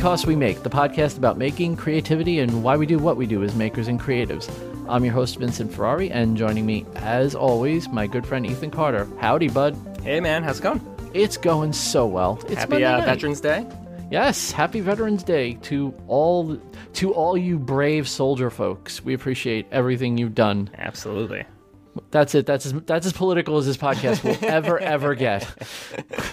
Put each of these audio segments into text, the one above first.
Because We Make, the podcast about making, creativity, and why we do what we do as makers and creatives. I'm your host, Vincent Ferrari, and joining me, as always, my good friend Ethan Carter. Howdy, bud. Hey, man, how's it going? It's going so well. It's Happy uh. Veterans Day. Yes, happy Veterans Day to all to all you brave soldier folks. We appreciate everything you've done. Absolutely. That's it. That's as, that's as political as this podcast will ever ever get.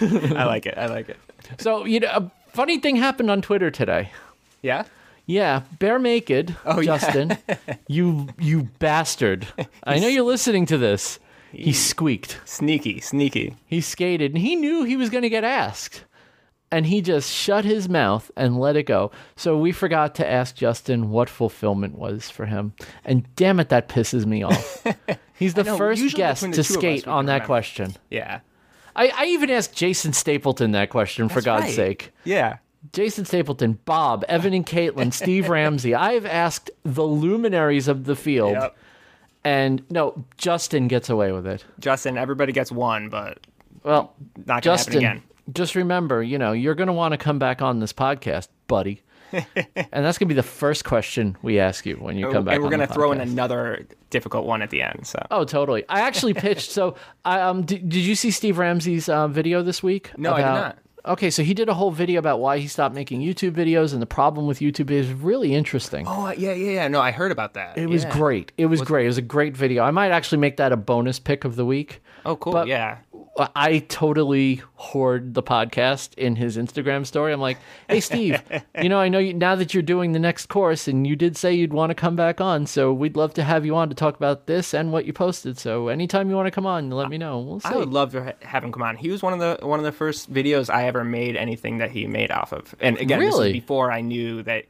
I like it. I like it. So you know, funny thing happened on Twitter today. Yeah? Yeah, bare naked, Oh, yeah. Justin. you you bastard. I know you're listening to this. He squeaked. Sneaky, sneaky. He skated and he knew he was going to get asked. And he just shut his mouth and let it go. So we forgot to ask Justin what fulfillment was for him. And damn it, that pisses me off. He's the know, first guest the to two of us, skate on that remember. question. Yeah. I, I even asked Jason Stapleton that question, for That's God's right. sake. Yeah. Jason Stapleton, Bob, Evan and Katelyn, Steve Ramsey. I've asked the luminaries of the field, Yep. and no, Justin gets away with it. Justin, everybody gets one, but Well, not gonna Justin, happen again. just remember, you know, you're going to want to come back on this podcast, buddy. and that's going to be the first question we ask you when you come back. and we're on gonna throw in another difficult one at the end. So Oh, totally. I actually pitched. So, I um, did, did you see Steve Ramsey's uh, video this week? No, I did not. Okay, so he did a whole video about why he stopped making YouTube videos and the problem with YouTube is really interesting. Oh yeah, yeah, yeah. No, I heard about that. It was Yeah. great. It was great. It was a great video. I might actually make that a bonus pick of the week. Oh, cool. But- yeah. I totally hoard the podcast in his Instagram story. I'm like, hey, Steve, you know, I know you, now that you're doing the next course and you did say you'd want to come back on. So we'd love to have you on to talk about this and what you posted. So anytime you want to come on, let me know. We'll see. I would love to ha- have him come on. He was one of the one of the first videos I ever made anything that he made off of. And again, this Really? was before I knew that.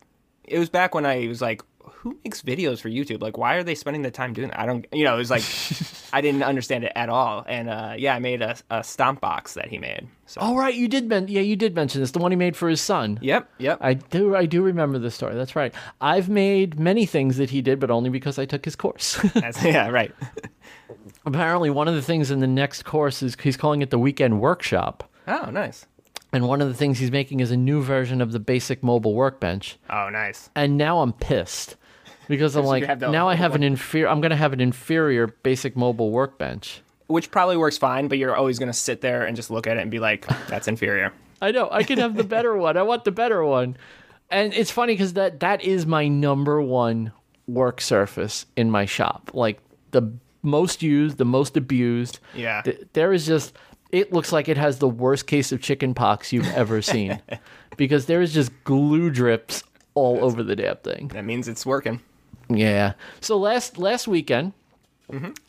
It was back when I was like, "Who makes videos for YouTube? Like, why are they spending the time doing that?" I don't, you know, it was like I didn't understand it at all. And uh, yeah, I made a, a stomp box that he made. So Oh, right. You did men- yeah, you did mention this. The one he made for his son. yep, yep. I do I do remember the story. That's right. I've made many things that he did, but only because I took his course. Yeah, right. Apparently, one of the things in the next course is he's calling it the weekend workshop. Oh, nice. And one of the things he's making is a new version of the basic mobile workbench. Oh, nice. And now I'm pissed because I'm like, the now I have an inferior. I'm going to have an inferior basic mobile workbench. Which probably works fine, but you're always gonna sit there and just look at it and be like, "That's inferior." I know I can have the better one. I want the better one. And it's funny because that that is my number one work surface in my shop. Like the most used, the most abused. Yeah. Th- there is just. It looks like it has the worst case of chicken pox you've ever seen, because there is just glue drips all over the damn thing. That means it's working. Yeah. So last last weekend,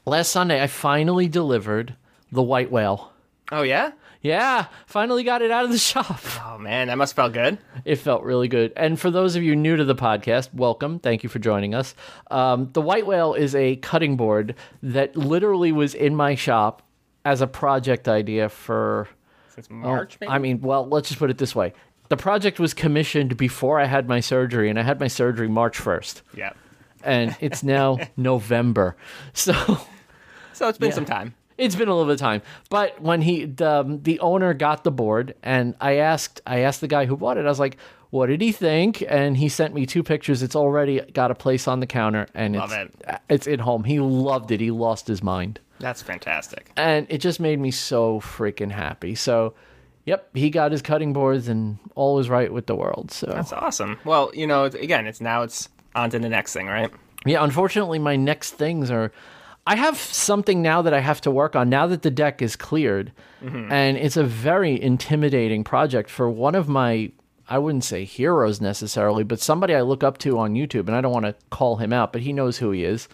last Sunday, I finally delivered the white whale. Oh yeah. Yeah, finally got it out of the shop. Oh man, that must felt good. It felt really good. And for those of you new to the podcast, welcome. Thank you for joining us. Um, the white whale is a cutting board that literally was in my shop as a project idea for Since March, maybe. I mean, well, let's just put it this way. The project was commissioned before I had my surgery, and I had my surgery March 1st. yeah. And it's now November. So So it's been Yeah. some time. it's been a little bit of time. But when he the, um, the owner got the board and I asked I asked the guy who bought it, I was like, what did he think? And he sent me two pictures. It's already got a place on the counter and Love it's it's at home. He loved it. He lost his mind. That's fantastic. And it just made me so freaking happy. So Yep, he got his cutting boards and all was right with the world. So That's awesome. Well, you know, again, it's now it's on to the next thing, right? Yeah, unfortunately, my next things are. I have something now that I have to work on now that the deck is cleared, mm-hmm. and it's a very intimidating project for one of my. I wouldn't say heroes necessarily, but somebody I look up to on YouTube, and I don't want to call him out, but he knows who he is,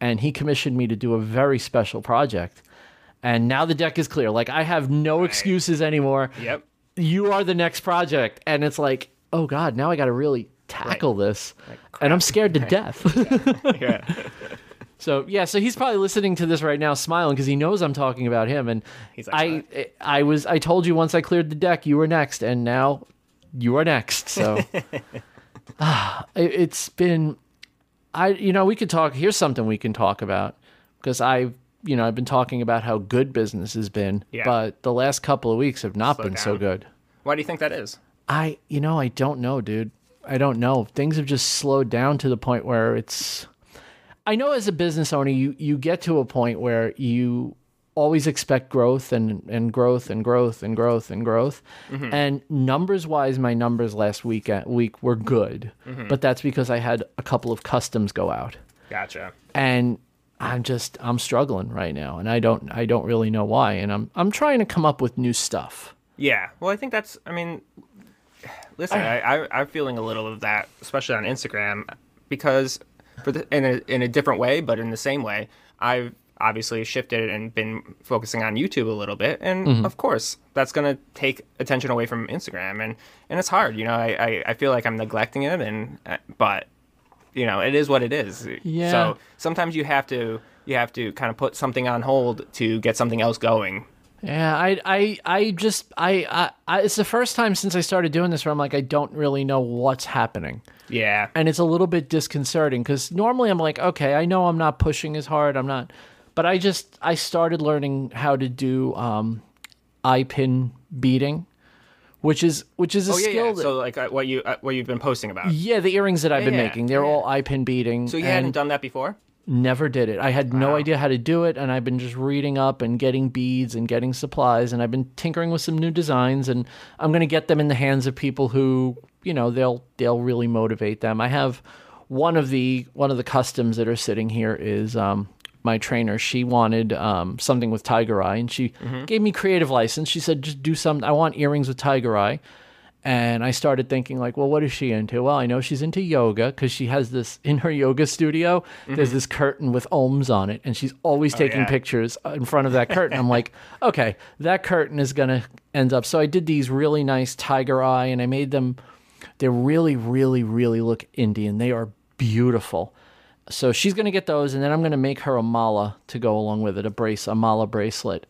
and he commissioned me to do a very special project. And now the deck is clear. Like I have no excuses anymore. Yep. You are the next project, and it's like, oh god, now I got to really tackle this, and I'm scared to death. Yeah. So yeah, so he's probably listening to this right now, smiling because he knows I'm talking about him. And He's like, I, I was, I told you once I cleared the deck, you were next, and now you are next. So ah, it, it's been, I, you know, we could talk. Here's something we can talk about because I, you know, I've been talking about how good business has been, Yeah. but the last couple of weeks have not Slow been so good. Why do you think that is? I, you know, I don't know, dude. I don't know. Things have just slowed down to the point where it's. I know as a business owner, you you get to a point where you always expect growth and and growth and growth and growth and growth. Mm-hmm. And numbers wise, my numbers last week uh, week were good, mm-hmm. but that's because I had a couple of customs go out, Gotcha. and I'm just I'm struggling right now, and I don't I don't really know why, and I'm I'm trying to come up with new stuff. Yeah. Well, I think that's. I mean, listen, I, I I'm feeling a little of that, especially on Instagram, because for the in a in a different way, but in the same way, I've obviously shifted and been focusing on YouTube a little bit, and of course that's gonna take attention away from Instagram, and and it's hard. You know, I I, I feel like I'm neglecting it, and uh, but you know, it is what it is. Yeah. So sometimes you have to you have to kind of put something on hold to get something else going. Yeah, I, I, I just, I, I, I, it's the first time since I started doing this where I'm like, I don't really know what's happening, Yeah. and it's a little bit disconcerting because normally I'm like, okay, I know I'm not pushing as hard, I'm not, but I just, I started learning how to do um, eye pin beading, which is, which is a Oh yeah, skill. yeah. that- So like uh, what you uh, what you've been posting about. yeah, the earrings that I've been Yeah, making, they're all eye pin beading. So you and- hadn't done that before? Never did it. I had no idea how to do it, and I've been just reading up and getting beads and getting supplies, and I've been tinkering with some new designs, and I'm going to get them in the hands of people who, you know, they'll they'll really motivate them. I have one of the one of the customs that are sitting here is um, my trainer. She wanted um, something with tiger eye, and she gave me creative license. She said, just do some. I want earrings with tiger eye. And I started thinking, like, well, what is she into? Well, I know she's into yoga because she has this in her yoga studio. There's this curtain with oms on it, and she's always taking yeah. pictures in front of that curtain. I'm like, okay, that curtain is gonna end up. So I did these really nice tiger eye, and I made them. They really, really, really look Indian. They are beautiful. So she's gonna get those, and then I'm gonna make her a mala to go along with it, a brace, a mala bracelet.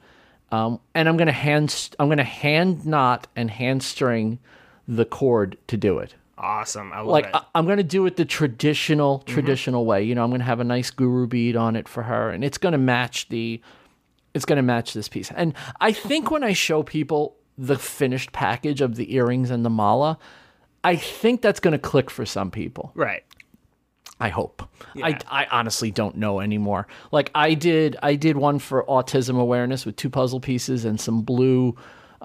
Um, and I'm gonna hand, I'm gonna hand knot and hand string the cord to do it. Awesome. I love Like it. I, I'm gonna do it the traditional, mm-hmm. traditional way. You know, I'm gonna have a nice guru bead on it for her, and it's gonna match the, it's gonna match this piece. And I think when I show people the finished package of the earrings and the mala, I think that's gonna click for some people. right. I hope. Yeah. I, I honestly don't know anymore. Like I did I did one for autism awareness with two puzzle pieces and some blue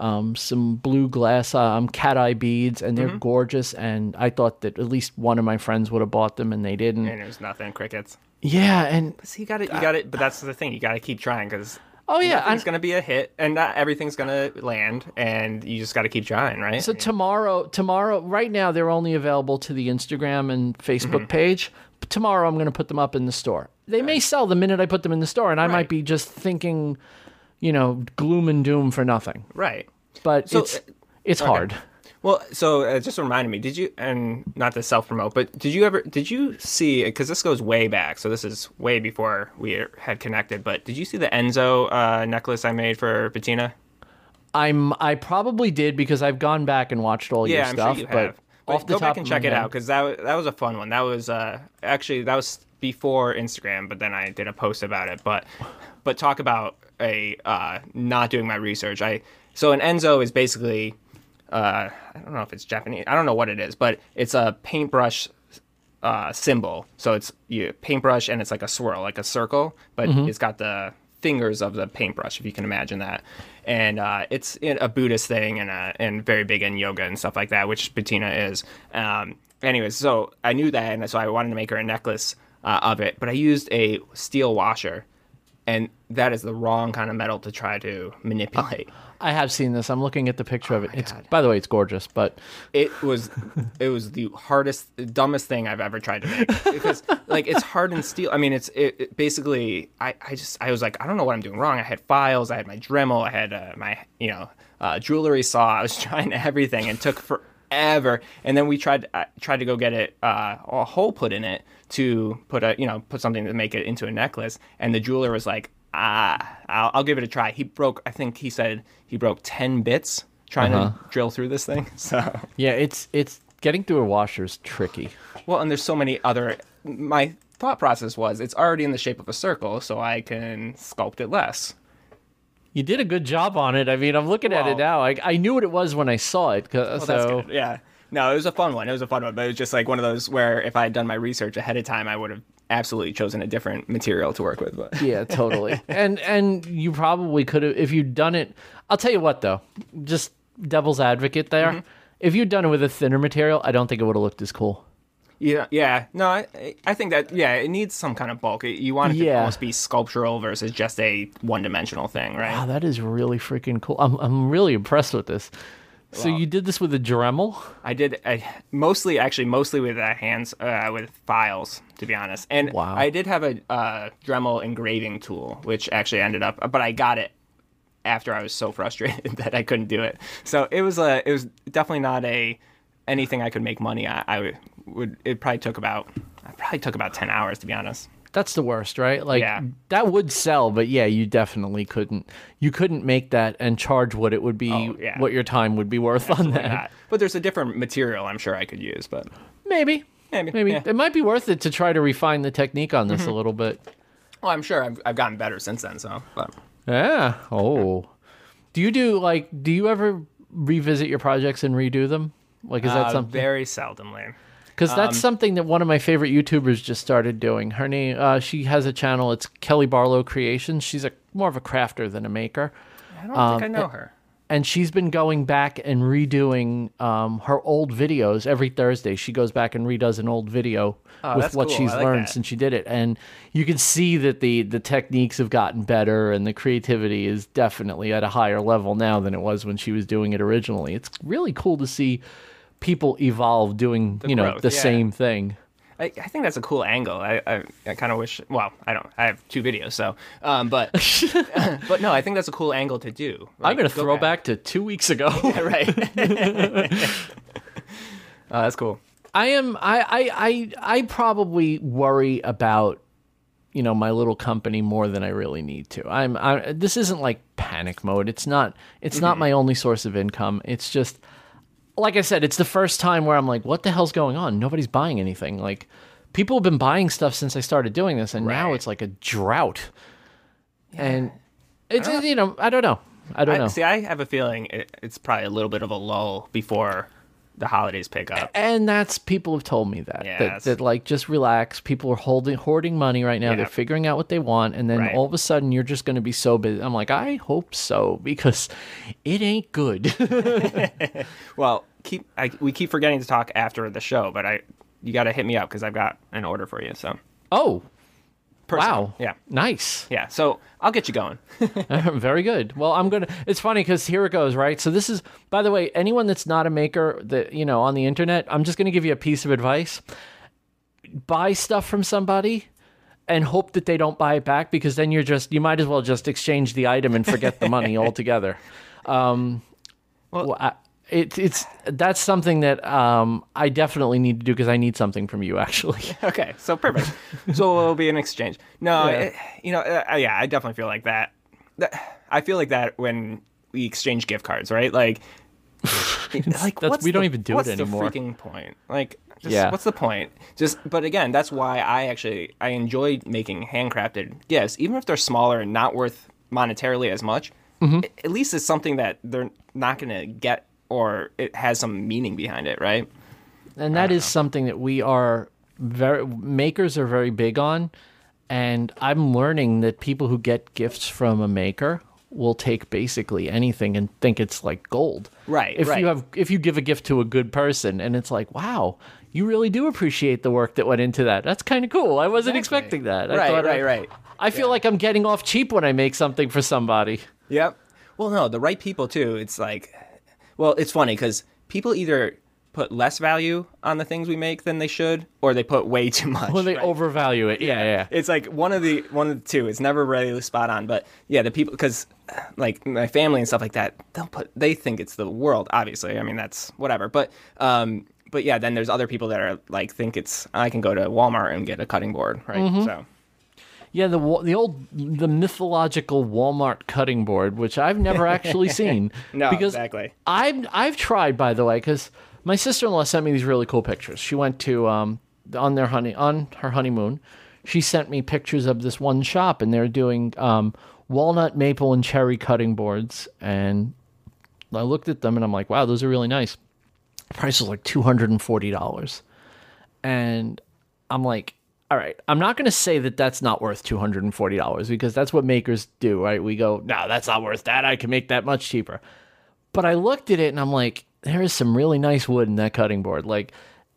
um, some blue glass um, cat eye beads and they're Mm-hmm. gorgeous and I thought that at least one of my friends would have bought them and they didn't. And there's nothing crickets. yeah, and So you got it. You got it. But that's the thing. You got to keep trying because oh yeah, it's gonna be a hit, and not everything's gonna land, and you just got to keep trying, right? So tomorrow, tomorrow, right now they're only available to the Instagram and Facebook Mm-hmm. page. But tomorrow I'm going to put them up in the store. They may sell the minute I put them in the store, and I might be just thinking, you know, gloom and doom for nothing. right. But So, it's uh, it's hard. Well, so uh, it just reminded me. Did you and not to self promote, but did you ever did you see because this goes way back, so this is way before we had connected. But did you see the Enso uh, necklace I made for Bettina? I'm I probably did because I've gone back and watched all your I'm stuff. sure you but have. But off the go top back and check it out because that was, that was a fun one. That was uh, actually that was before Instagram, but then I did a post about it. But but talk about a uh, not doing my research. I so an Enso is basically uh, I don't know if it's Japanese. I don't know what it is, but it's a paintbrush uh, symbol. So it's you paintbrush and it's like a swirl, like a circle, but it's got the fingers of the paintbrush, if you can imagine that. And uh, it's in a Buddhist thing and uh, and very big in yoga and stuff like that, which Bettina is. Um, anyways, so I knew that, and so I wanted to make her a necklace uh, of it, but I used a steel washer. And that is the wrong kind of metal to try to manipulate. I have seen this. I'm looking at the picture of it. It's God. by the way, it's gorgeous, but it was it was the hardest dumbest thing i've ever tried to make because like it's hardened steel i mean it's it, it basically i i just i was like i don't know what i'm doing wrong i had files i had my dremel i had uh, my you know uh, jewelry saw i was trying everything and took forever and then we tried uh, tried to go get it uh, a hole put in it to put a you know put something to make it into a necklace and the jeweler was like ah i'll, I'll give it a try he broke i think he said he broke 10 bits trying to drill through this thing so yeah, it's it's getting through a washer is tricky. well, and there's so many other. My thought process was it's already in the shape of a circle, so I can sculpt it less. You did a good job on it. I mean, I'm looking at it now. I, I knew what it was when I saw it. Well, so that's good. Yeah. No, it was a fun one. It was a fun one, but it was just like one of those where if I had done my research ahead of time, I would have absolutely chosen a different material to work with. But yeah, totally. and and you probably could have if you'd done it. I'll tell you what though, just devil's advocate there. Mm-hmm. If you'd done it with a thinner material, I don't think it would have looked as cool. yeah, yeah, no, I, I think that yeah, it needs some kind of bulk. You want it to Yeah. almost be sculptural versus just a one-dimensional thing, right? Wow, that is really freaking cool. I'm I'm really impressed with this. So Wow. you did this with a Dremel? I did I, mostly, actually, mostly with uh, hands, uh, with files, to be honest. And Wow. I did have a uh, Dremel engraving tool, which actually ended up, but I got it after I was so frustrated that I couldn't do it. So it was a, it was definitely not a anything I could make money. I, I would, would, it probably took about, it probably took about ten hours to be honest. That's the worst, right? Like Yeah. that would sell, but yeah, you definitely couldn't. You couldn't make that and charge what it would be, Oh, yeah. what your time would be worth on that. Not- But there's a different material I'm sure I could use. But Maybe, Maybe, maybe yeah. Mm-hmm. it might be worth it to try to refine the technique on this a little bit. well, I'm sure I've, I've gotten better since then. So, but Yeah. Oh. Do you do like? Do you ever revisit your projects and redo them? Like, is that uh, something? very seldomly. Because that's something that one of my favorite YouTubers just started doing. Her name, uh, she has a channel. It's Kelly Barlow Creations. She's a more of a crafter than a maker, I don't Um, think I know her. and she's been going back and redoing um, her old videos every Thursday. She goes back and redoes an old video Oh, with what cool. she's like learned that. since she did it, and you can see that the the techniques have gotten better, and the creativity is definitely at a higher level now than it was when she was doing it originally. It's really cool to see people evolve doing you know growth, the yeah. same thing. I, I think that's a cool angle. I, I, I kind of wish. Well, I don't. I have two videos, so. Um, but but no, I think that's a cool angle to do. I'm gonna go throw back to two weeks ago. right. oh, that's cool. I am I, I I I probably worry about you know my little company more than I really need to. I'm I this isn't like panic mode. It's not it's not my only source of income. It's just like I said, it's the first time where I'm like what the hell's going on? Nobody's buying anything. Like people have been buying stuff since I started doing this and now it's like a drought. And it's you know, I don't know. I don't I, know. see, I have a feeling it, it's probably a little bit of a lull before the holidays pick up. and that's people have told me that Yeah, that, that like just relax people are holding hoarding money right now Yeah. they're figuring out what they want and then Right. all of a sudden you're just going to be so busy i'm like i hope so because it ain't good Well, keep I, we keep forgetting to talk after the show, but I you got to hit me up because I've got an order for you. So oh wow yeah, nice yeah. So I'll get you going. very good well i'm gonna it's funny because here it goes right so this is by the way anyone that's not a maker that you know on the internet i'm just gonna give you a piece of advice buy stuff from somebody and hope that they don't buy it back because then you're just you might as well just exchange the item and forget the money altogether. Um, well, I, it, it's that's something that um, I definitely need to do because I need something from you actually. Okay, so perfect. so it'll be an exchange. No, Yeah. it- you know, uh, yeah, I definitely feel like that. that. I feel like that when we exchange gift cards, right? Like, like that's- what's we don't the- even do it what's anymore. The freaking point, like, just, Yeah. what's the point? Just, but again, that's why I actually I enjoy making handcrafted gifts, even if they're smaller and not worth monetarily as much. Mm-hmm. At least it's something that they're not going to get, or it has some meaning behind it, right? and that is something that we are very makers are very big on and i'm learning that people who get gifts from a maker will take basically anything and think it's like gold Right, if right. you have if you give a gift to a good person and it's like wow you really do appreciate the work that went into that that's kind of cool i wasn't expecting that I Right, thought I- right, right. i feel like i'm getting off cheap when i make something for somebody Yep. Well, no, the right people too. It's like, well, it's funny because people either put less value on the things we make than they should, or they put way too much. when they right? overvalue it yeah yeah It's like one of the one of the two. It's never really spot on, but yeah, the people because like my family and stuff like that, they'll put they think it's the world. Obviously, I mean that's whatever. But um, but yeah, then there's other people that are like think it's I can go to Walmart and get a cutting board, right? Mm-hmm. So Yeah, the the old the mythological Walmart cutting board, which I've never actually seen. No, because exactly. I've I've tried, by the way, because my sister in law sent me these really cool pictures. She went to um on their honey on her honeymoon. She sent me pictures of this one shop, and they're doing um walnut, maple, and cherry cutting boards, and I looked at them and I'm like, wow, those are really nice. Price was like two hundred and forty dollars, and I'm like, all right, I'm not going to say that that's not worth two hundred and forty dollars because that's what makers do, right? We go, no, that's not worth that. I can make that much cheaper. But I looked at it and I'm like, there is some really nice wood in that cutting board. Like,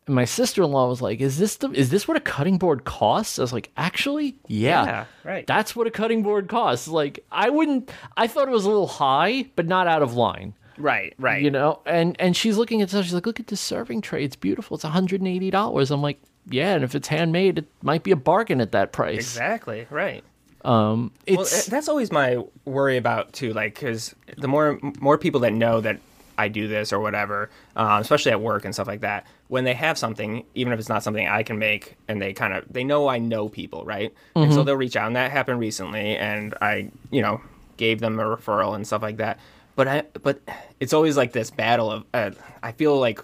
my sister in law was like, "Is this the is this what a cutting board costs?" I was like, "Actually, yeah, Yeah, right. That's what a cutting board costs." Like, I wouldn't. I thought it was a little high, but not out of line. Right, right. You know, and and she's looking at stuff. She's like, "Look at this serving tray. It's beautiful. It's one hundred and eighty dollars." I'm like, "Yeah, and if it's handmade, it might be a bargain at that price." Exactly, right. Um, Well, it's uh, that's always my worry about too. Like, because the more more people that know that I do this or whatever, um, especially at work and stuff like that, when they have something, even if it's not something I can make, and they kind of they know I know people, right? And so they'll reach out, and that happened recently, and I, you know, gave them a referral and stuff like that. But I, but it's always like this battle of uh, I feel like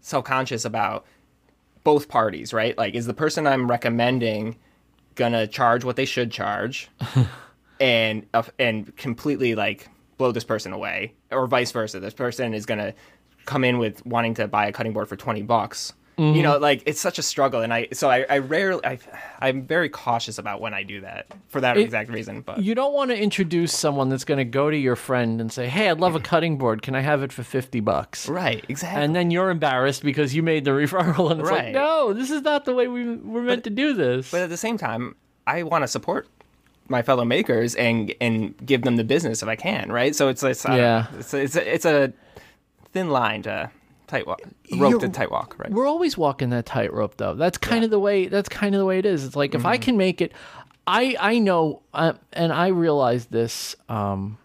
self conscious about both parties, right? Like, is the person I'm recommending gonna charge what they should charge, and uh, and completely like blow this person away, or vice versa? This person is gonna come in with wanting to buy a cutting board for twenty bucks. You mm-hmm. know, like it's such a struggle, and I so I, I rarely I I'm very cautious about when I do that for that exact reason. But you don't want to introduce someone that's going to go to your friend and say, "Hey, I'd love a cutting board. Can I have it for fifty bucks?" right, exactly. and then you're embarrassed because you made the referral and it's like Right. no this is not the way we were meant to do this But at the same time, I want to support my fellow makers and and give them the business if I can, right? So it's it's uh, Yeah. know. it's it's a, it's a thin line to tight walk, rope to tight walk, right? we're always walking that tightrope though that's kind of the way that's kind of the way it is it's like Mm-hmm. if i can make it i i know uh, and i realized this um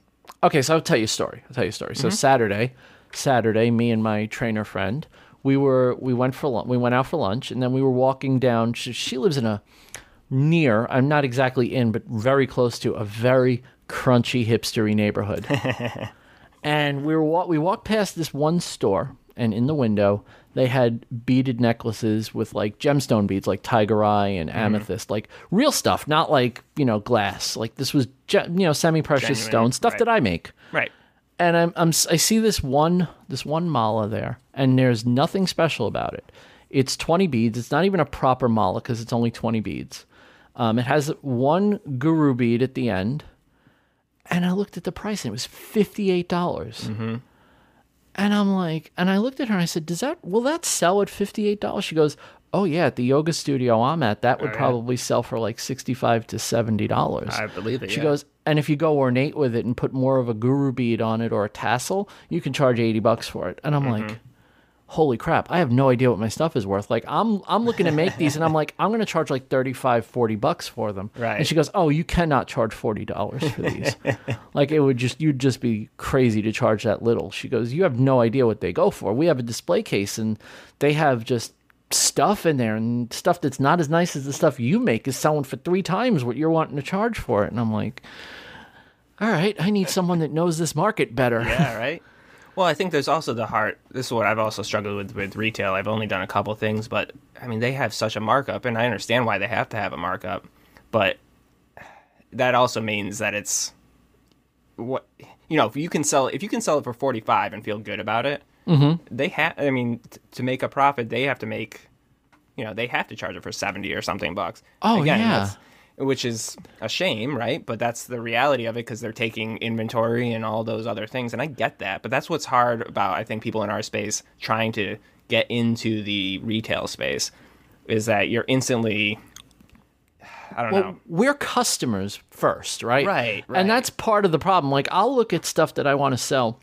okay so i'll tell you a story i'll tell you a story Mm-hmm. so saturday saturday me and my trainer friend we were we went for lunch we went out for lunch and then we were walking down she, she lives in a near i'm not exactly in but very close to a very crunchy hipstery neighborhood and we were we walked past this one store and in the window they had beaded necklaces with like gemstone beads like tiger eye and amethyst like real stuff not like you know glass like this was ge- you know semi-precious Genuine, stone stuff right. that i make right. and I'm, I'm I see this one this one mala there, and there's nothing special about it. It's 20 beads. It's not even a proper mala because it's only 20 beads. Um, it has one guru bead at the end, and I looked at the price and it was 58 dollars. Mm-hmm. And I'm like, and I looked at her and I said, "Does that will that sell at 58 dollars?" She goes, "Oh yeah, at the yoga studio I'm at, that would Oh, probably sell for like 65 to 70 dollars." I believe it. She yeah. goes, and if you go ornate with it and put more of a guru bead on it or a tassel, you can charge 80 bucks for it. And I'm Mm-hmm. like, holy crap, I have no idea what my stuff is worth. Like I'm I'm looking to make these and I'm like, I'm to charge like 35, 40 bucks for them. Right. And she goes, "Oh, you cannot charge $40 for these." like it would just you'd just be crazy to charge that little. She goes, "You have no idea what they go for. We have a display case and they have just stuff in there and stuff that's not as nice as the stuff you make is selling for three times what you're wanting to charge for it." And I'm like, all right, I need someone that knows this market better. yeah, right. Well, I think there's also the heart. This is what I've also struggled with with retail. I've only done a couple things, but I mean, they have such a markup, and I understand why they have to have a markup. But that also means that it's what you know. If you can sell, if you can sell it for 45 and feel good about it, mm-hmm. they have. I mean, t- to make a profit, they have to make. You know, they have to charge it for 70 or something bucks. Oh, yeah. Which is a shame, right? But that's the reality of it because they're taking inventory and all those other things, and I get that. But that's what's hard about I think people in our space trying to get into the retail space is that you're instantly, I don't Well, know, we're customers first, right? Right, right. And that's part of the problem. Like, I'll look at stuff that I want to sell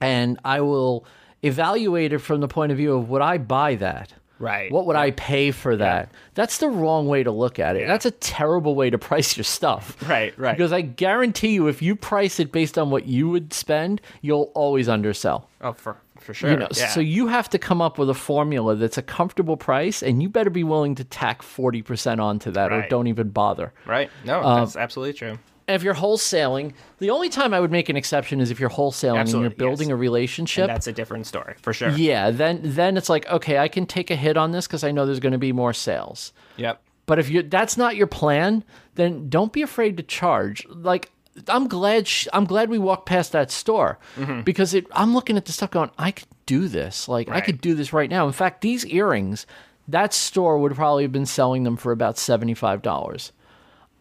and I will evaluate it from the point of view of would I buy that? Right? What would I pay for that? That's the wrong way to look at it. That's a terrible way to price your stuff. Right, right. Because I guarantee you, if you price it based on what you would spend, you'll always undersell. oh, for for sure. You know, yeah. so you have to come up with a formula that's a comfortable price, and you better be willing to tack forty percent onto that, or don't even bother. right? No, Um, that's absolutely true. And if you're wholesaling, the only time I would make an exception is if you're wholesaling and you're building yes. a relationship. And that's a different story for sure. yeah, then then it's like okay, I can take a hit on this because I know there's going to be more sales. Yep. But if you that's not your plan, then don't be afraid to charge. Like I'm glad sh- I'm glad we walked past that store mm-hmm. because it I'm looking at the stuff going I could do this like I could do this right now. In fact, these earrings that store would probably have been selling them for about seventy five dollars.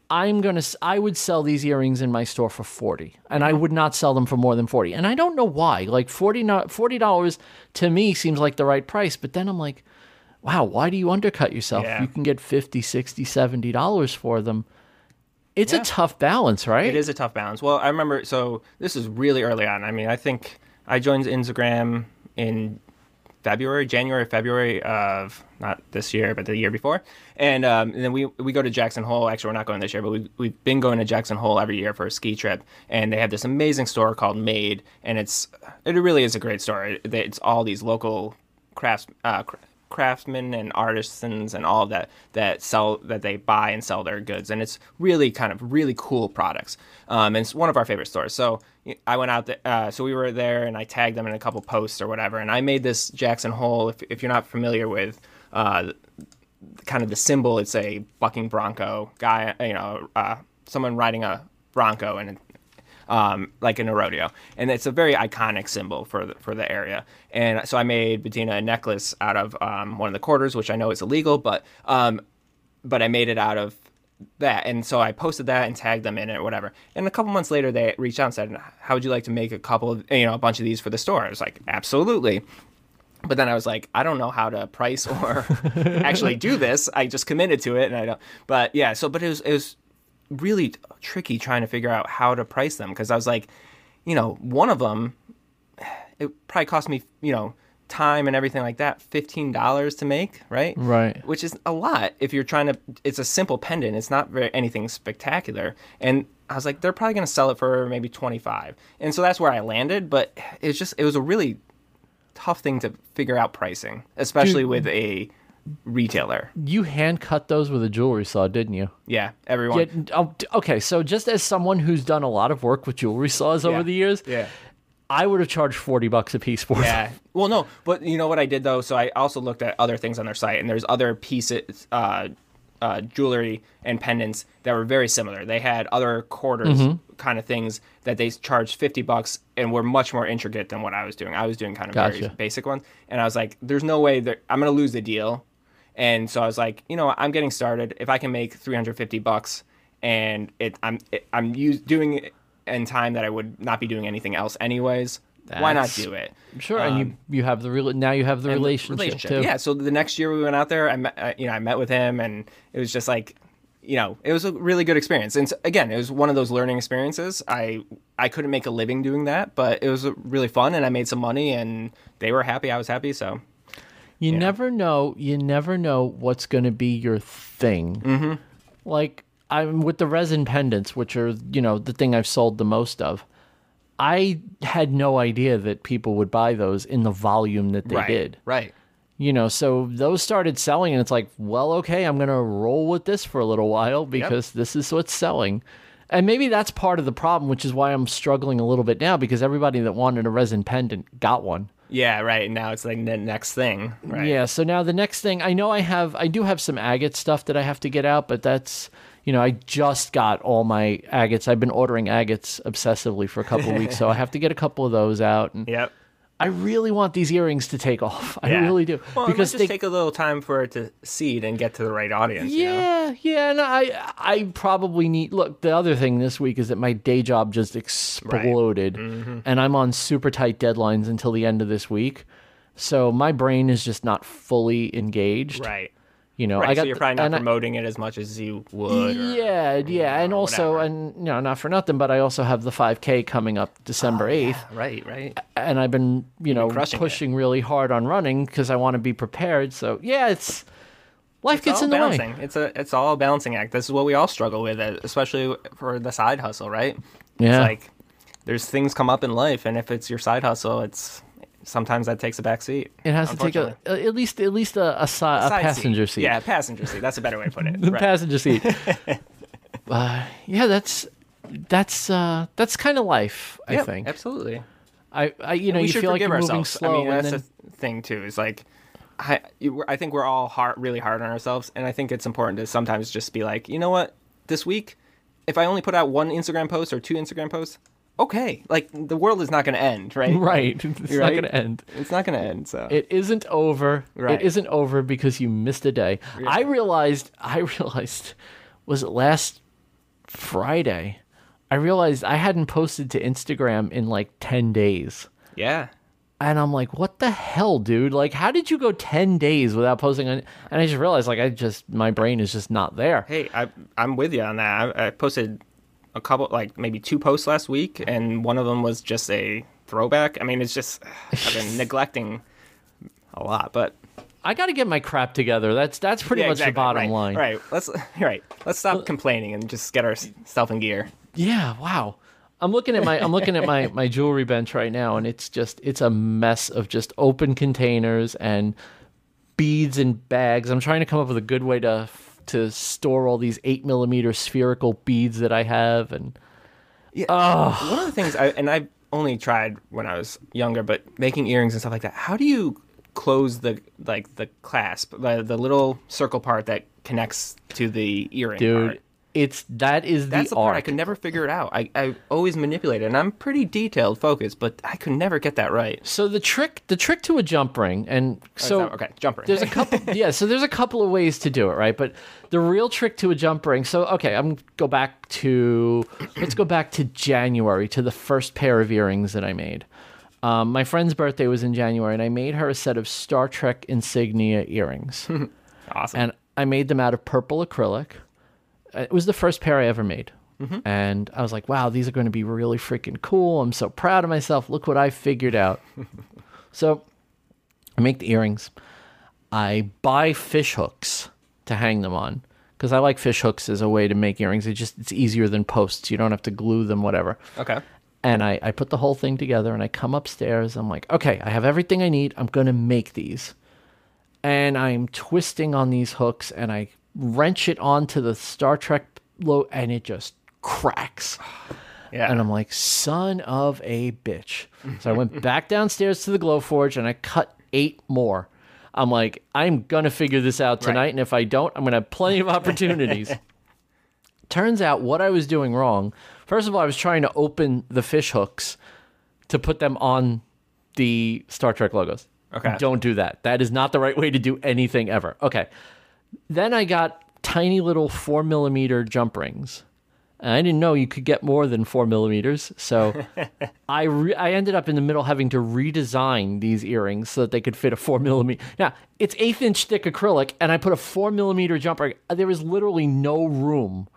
I'm gonna I would sell these earrings in my store for forty, and I would not sell them for more than forty. And I don't know why. Like forty forty dollars to me seems like the right price, but then I'm like, wow, why do you undercut yourself? Yeah. You can get 50 60 70 dollars for them. It's Yeah. a tough balance, right? It is a tough balance. Well, I remember. So this is really early on. I mean, I think I joined Instagram in February, January, February of not this year, but the year before. And, um, and then we we go to Jackson Hole. Actually, we're not going this year, but we we've been going to Jackson Hole every year for a ski trip. And they have this amazing store called Made, and it's it really is a great store. It- It's all these local crafts. Uh, craftsmen and artisans and all that that sell that they buy and sell their goods. And it's really kind of really cool products. Um, and it's one of our favorite stores. So i went out there uh, so we were there and i tagged them in a couple posts or whatever. And i made this jackson hole if, if you're not familiar with uh, kind of the symbol it's a bucking bronco guy you know uh, someone riding a bronco and um, like in a rodeo, and it's a very iconic symbol for the, for the area. And so I made Bettina a necklace out of um, one of the quarters, which I know is illegal, but um, but I made it out of that, and so I posted that and tagged them in it, or whatever. And a couple months later, they reached out and said, "How would you like to make a couple of you know a bunch of these for the store?" I was like, "Absolutely." But then I was like, I don't know how to price or actually do this. I just committed to it, and I don't. But yeah, so but it was it was really tricky trying to figure out how to price them because I was like, you know, one of them, it probably cost me, you know, time and everything like that, fifteen dollars to make, right? Right. Which is a lot if you're trying to. It's a simple pendant. It's not very anything spectacular, and I was like, they're probably going to sell it for maybe twenty five, and so that's where I landed. But it's just it was a really tough thing to figure out pricing, especially Dude. with a retailer. You hand cut those with a jewelry saw, didn't you? Yeah, everyone. Yeah, oh, okay, so just as someone who's done a lot of work with jewelry saws over the years, Yeah. I would have charged 40 bucks a piece for them. Yeah. Well, no, but you know what I did though? So I also looked at other things on their site, and there's other pieces, uh, uh, jewelry and pendants that were very similar. They had other quarters Mm-hmm. kind of things that they charged 50 bucks and were much more intricate than what I was doing. I was doing kind of very basic ones, and I was like, "There's no way that I'm going to lose the deal." And so I was like, you know, I'm getting started. If I can make 350 bucks, and it, I'm it, I'm use, doing it in time that I would not be doing anything else anyways. why not do it? Sure, and you you have the real now you have the Um, and relationship, too. Yeah. So the next year we went out there, I met, uh, you know, I met with him, and it was just like, you know, it was a really good experience. And again, it was one of those learning experiences. I I couldn't make a living doing that, but it was really fun, and I made some money, and they were happy. I was happy. So You never know. You never know what's going to be your thing. Mm-hmm. Like I'm with the resin pendants, which are you know the thing I've sold the most of. I had no idea that people would buy those in the volume that they did. right. You know, so those started selling, and it's like, well, okay, I'm gonna roll with this for a little while because this is what's selling. And maybe that's part of the problem, which is why I'm struggling a little bit now because everybody that wanted a resin pendant got one. Yeah, right. Now it's like the next thing, right? Yeah. So now the next thing, I know I have, I do have some agate stuff that I have to get out, but that's, you know, I just got all my agates. I've been ordering agates obsessively for a couple of weeks, so I have to get a couple of those out. And Yep. I really want these earrings to take off. I Yeah. really do Well, because because it they. just take a little time for it to seed and get to the right audience. you know? yeah, yeah, and I I probably need look, the other thing this week is that my day job just exploded Mm-hmm. and I'm on super tight deadlines until the end of this week. So my brain is just not fully engaged. Right. You know, Right. I got so you're probably not and I- promoting it as much as you would. or- yeah, yeah, and or also, whatever. and you know, not for nothing, but I also have the 5K coming up December 8th, Right. Right. and I've been, you know, crushing it. pushing really hard on running because I want to be prepared. So yeah, it's life It's gets in the balancing. way. It's a it's all a balancing act. This is what we all struggle with, uh, especially for the side hustle, right? Yeah. It's like there's things come up in life, and if it's your side hustle, it's sometimes that takes a back seat. It has to take a at least at least a a, si- a Side passenger seat. Yeah, passenger seat. That's a better way to put it. the Right. passenger seat. uh, yeah, that's that's uh that's kind of life. I Yep, think. absolutely. I, I you know you should feel like you're moving ourselves. slow, I mean, and that's then the thing too. Is like, I I think we're all hard, really hard on ourselves, and I think it's important to sometimes just be like, you know what, this week, if I only put out one Instagram post or two Instagram posts, okay, like the world is not going to end, right? Right. It's not going to end. It's not going to end. So It isn't over. Right. It isn't over because you missed a day. I realized. I realized. Was it last Friday? I realized I hadn't posted to Instagram in like ten days, yeah, and I'm like, "What the hell, dude? Like, how did you go ten days without posting?" On... And I just realized, like, I just my brain is just not there. hey, I I'm with you on that. I, I posted a couple, like maybe two posts last week, and one of them was just a throwback. I mean, it's just I've been neglecting a lot, but I got to get my crap together. That's that's pretty yeah, much exactly. the bottom right, line. Right. Let's right. Let's stop complaining and just get our stuff in gear. Yeah, wow. I'm looking at my I'm looking at my my jewelry bench right now, and it's just it's a mess of just open containers and beads and bags. I'm trying to come up with a good way to to store all these eight millimeter spherical beads that I have, and yeah, One of the things, I, and I only tried when I was younger, but making earrings and stuff like that. How do you close the like the clasp, the the little circle part that connects to the earring? dude, part? It's that is that's the the part I art. could never figure it out. I, I always manipulate it, and I'm pretty detailed focused, but I could never get that right. So the trick the trick to a jump ring, and so that- okay, jump ring. There's a couple, yeah. So there's a couple of ways to do it, right? But the real trick to a jump ring. So okay, I'm go back to let's go back to January to the first pair of earrings that I made. Um, my friend's birthday was in January, and I made her a set of Star Trek insignia earrings, awesome. and I made them out of purple acrylic. It was the first pair I ever made. Mm-hmm. And I was like, wow, these are going to be really freaking cool. I'm so proud of myself. Look what I figured out. so I make the earrings. I buy fish hooks to hang them on because I like fish hooks as a way to make earrings. It just it's easier than posts. You don't have to glue them, whatever. okay. And I, I put the whole thing together and I come upstairs. I'm like, okay, I have everything I need. I'm going to make these. And I'm twisting on these hooks and I wrench it onto the Star Trek logo and it just cracks. Yeah. And I'm like, son of a bitch. So I went back downstairs to the Glowforge and I cut eight more. I'm like, I'm going to figure this out tonight. Right. And if I don't, I'm going to have plenty of opportunities. Turns out what I was doing wrong. First of all, I was trying to open the fish hooks to put them on the Star Trek logos. Okay. Don't do that. That is not the right way to do anything ever. Okay. Then I got tiny little four millimeter jump rings. And I didn't know you could get more than four millimeters. So I re- I ended up in the middle having to redesign these earrings so that they could fit a four millimeter. Now it's eighth inch thick acrylic, and I put a four millimeter jump ring. There was literally no room.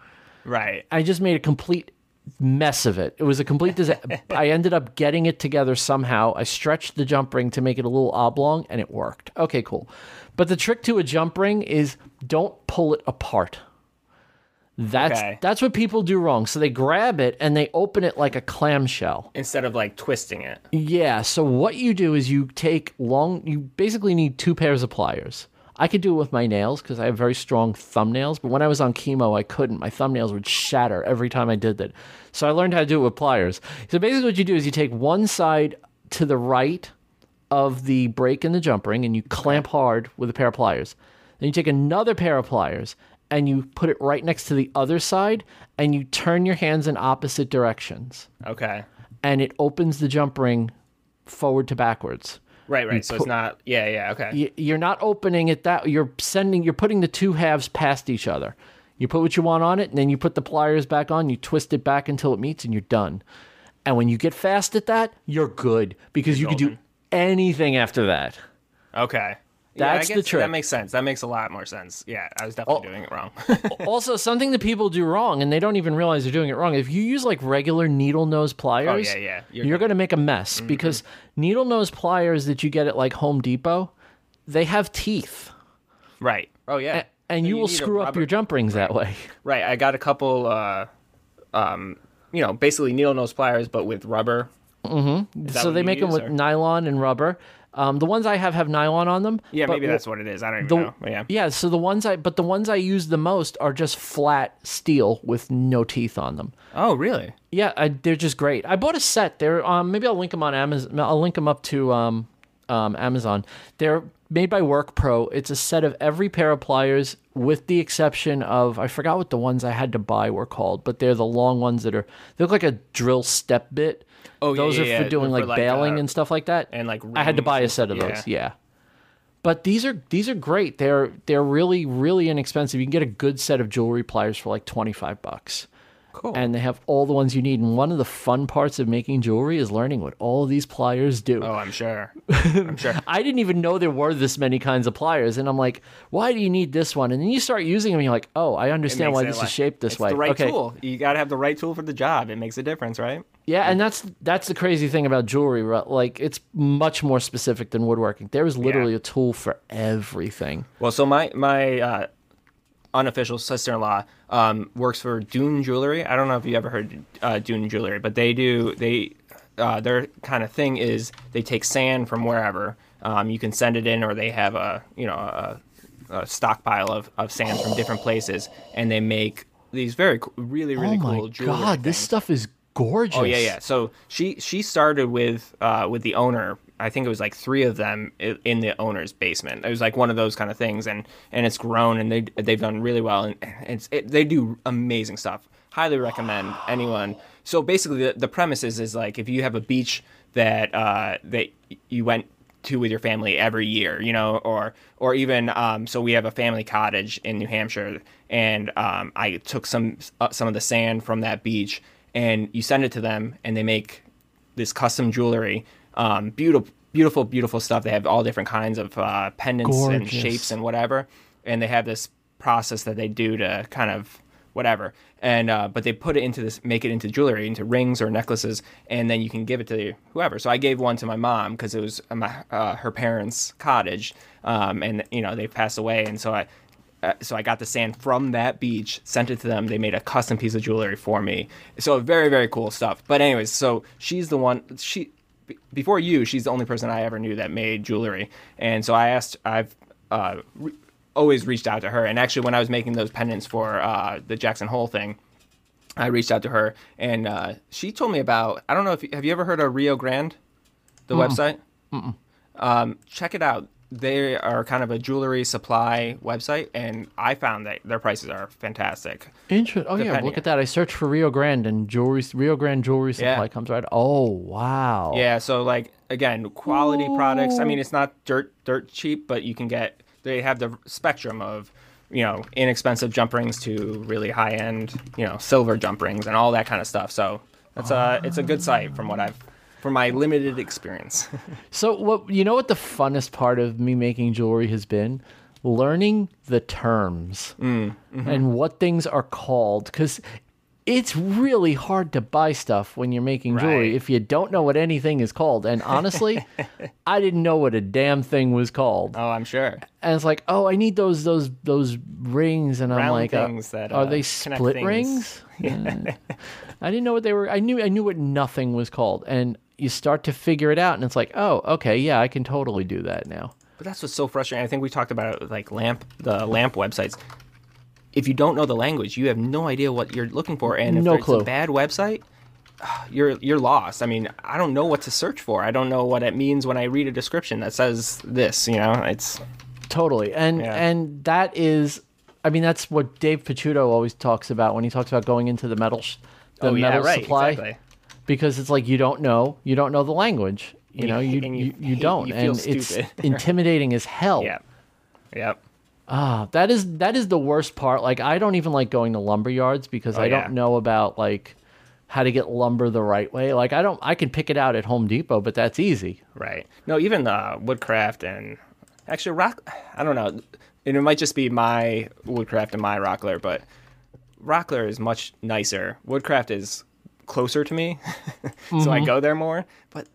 right. I just made a complete mess of it. It was a complete disaster. I ended up getting it together somehow. I stretched the jump ring to make it a little oblong and it worked. Okay, cool. But the trick to a jump ring is don't pull it apart. That's Okay. that's what people do wrong. So they grab it and they open it like a clamshell. Instead of like twisting it. Yeah, so what you do is you take long you basically need two pairs of pliers. I could do it with my nails because I have very strong thumbnails, but when I was on chemo, I couldn't. My thumbnails would shatter every time I did that. So I learned how to do it with pliers. So basically, what you do is you take one side to the right of the break in the jump ring and you clamp hard with a pair of pliers. Then you take another pair of pliers and you put it right next to the other side and you turn your hands in opposite directions Okay. and it opens the jump ring forward to backwards. Right, right. So it's not. Yeah, yeah. Okay. You're not opening it that you're sending you're putting the two halves past each other. You put what you want on it and then you put the pliers back on, you twist it back until it meets and you're done. And when you get fast at that, you're good because you can do anything after that. Okay. Yeah, That's I the trick. That makes sense. That makes a lot more sense. Yeah, I was definitely Oh. doing it wrong. also, something that people do wrong and they don't even realize they're doing it wrong. If you use like regular needle nose pliers, Oh, yeah, yeah. you're, You're going to make a mess because needle nose pliers that you get at like Home Depot, they have teeth. right. Oh yeah. and So you, will screw up your jump rings that way. Right. I got a couple. uh Um. You know, basically needle nose pliers, but with rubber. Mm-hmm. So they make them with nylon and rubber. Um, the ones I have have nylon on them. Yeah, maybe that's what it is. I don't even the know. But yeah. yeah. So the ones I but the ones I use the most are just flat steel with no teeth on them. Oh, really? Yeah, I, they're just great. I bought a set. They're um maybe I'll link them on Amazon. I'll link them up to um um, Amazon. They're made by WorkPro. It's a set of every pair of pliers, with the exception of I forgot what the ones I had to buy were called, but they're the long ones that are they look like a drill step bit. Oh, those yeah, are yeah. for doing For, like, like, baling uh, and stuff like that. and, like, I had to buy a set of those. Yeah. But these are these are great. They're they're really really inexpensive. You can get a good set of jewelry pliers for like twenty five bucks Cool. and they have all the ones you need. And one of the fun parts of making jewelry is learning what all these pliers do. oh, I'm sure. I'm sure. I didn't even know there were this many kinds of pliers, and I'm like, why do you need this one? And then you start using them, and you're like, oh, I understand why this like- is shaped this it's way. the right okay, tool. You got to have the right tool for the job. It makes a difference, right? Yeah, and that's that's the crazy thing about jewelry. right? Like, it's much more specific than woodworking. There is literally a tool for everything. Well, so my my uh, unofficial sister-in-law um, works for Dune Jewelry. I don't know if you ever heard uh, Dune Jewelry, but they do they uh, their kind of thing is they take sand from wherever. Um, you can send it in, or they have a you know a, a stockpile of, of sand from different places, and they make these very really really oh my cool jewelry. god, this stuff is gorgeous. Oh yeah, yeah. So she she started with uh, with the owner. I think it was like three of them in the owner's basement. It was like one of those kind of things, and and it's grown, and they they've done really well, and it's it, they do amazing stuff. Highly recommend anyone. So basically, the, the premise is is like if you have a beach that uh, that you went to with your family every year, you know, or or even um, so we have a family cottage in New Hampshire, and um, I took some uh, some of the sand from that beach, and you send it to them, and they make this custom jewelry, um, beautiful, beautiful, beautiful stuff. They have all different kinds of uh, pendants and shapes and whatever, and they have this process that they do to kind of whatever. And uh, but they put it into this make it into jewelry into rings or necklaces and then you can give it to whoever. So i gave one to my mom because it was my, uh, her parents cottage um, and you know they passed away and so i uh, so I got the sand from that beach, sent it to them. They made a custom piece of jewelry for me. So very, very cool stuff. But anyways, so she's the one. She be- before you, she's the only person I ever knew that made jewelry. And so I asked, I've uh, re- always reached out to her. And actually, when I was making those pendants for uh, the Jackson Hole thing, I reached out to her, and uh, she told me about. I don't know if have you ever heard of Rio Grande, the website. Um, check it out. They are kind of a jewelry supply website, and I found that their prices are fantastic. Interesting. Oh yeah, look at that. I searched for Rio Grande and jewelry. Rio Grande jewelry supply Yeah. comes right. Oh wow. Yeah, so like again, quality products. I mean, it's not dirt dirt cheap, but you can get. They have the spectrum of you know inexpensive jump rings to really high end you know silver jump rings and all that kind of stuff. So it's a it's a good site from what I've from my limited experience. So what you know what the funnest part of me making jewelry has been? Learning the terms Mm, mm-hmm. and what things are called because it's really hard to buy stuff when you're making jewelry Right. if you don't know what anything is called. And honestly, I didn't know what a damn thing was called. oh, I'm sure. And it's like, oh, I need those those those rings, and I'm like, uh, that, are uh, they split things. rings? Yeah. I didn't know what they were. I knew I knew what nothing was called, and you start to figure it out, and it's like, oh, okay, yeah, I can totally do that now. But that's what's so frustrating. I think we talked about it with like lamp the lamp websites. If you don't know the language, you have no idea what you're looking for, and if No it's a bad website, you're you're lost. I mean, I don't know what to search for. I don't know what it means when I read a description that says this. You know, it's Totally, and Yeah. and that is, I mean, that's what Dave Picciuto always talks about when he talks about going into the metal, sh- the oh yeah, metal right, supply, exactly. Because it's like you don't know, you don't know the language, you know, you you, you- you don't, you and it's intimidating as hell. Yep, yep. Ah, that is that is the worst part. Like I don't even like going to lumber yards because I Oh, yeah. don't know about like how to get lumber the right way. Like I don't I can pick it out at Home Depot, but that's easy. Right. No, even uh, woodcraft and actually rock. I don't know. And it might just be my woodcraft and my rockler, but rockler is much nicer. Woodcraft is closer to me, so Mm-hmm. I go there more. But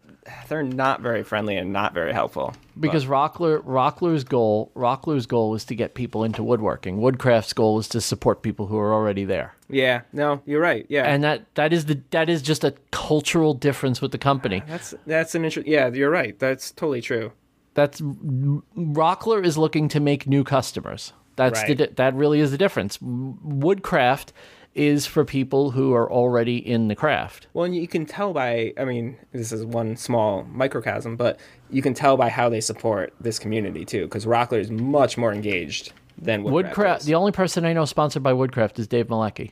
they're not very friendly and not very helpful. Because Rockler Rockler's goal Rockler's goal was to get people into woodworking. Woodcraft's goal was to support people who are already there. Yeah. No, you're right. Yeah. And that that is the that is just a cultural difference with the company. that's that's an interest. Yeah, you're right. That's totally true. That's Rockler is looking to make new customers. That's Right. di- that really is the difference. Woodcraft is for people who are already in the craft. Well, and you can tell by, I mean, this is one small microcosm, but you can tell by how they support this community too, because Rockler is much more engaged than Woodcraft. Woodcraft. The only person I know sponsored by Woodcraft is Dave Malecki.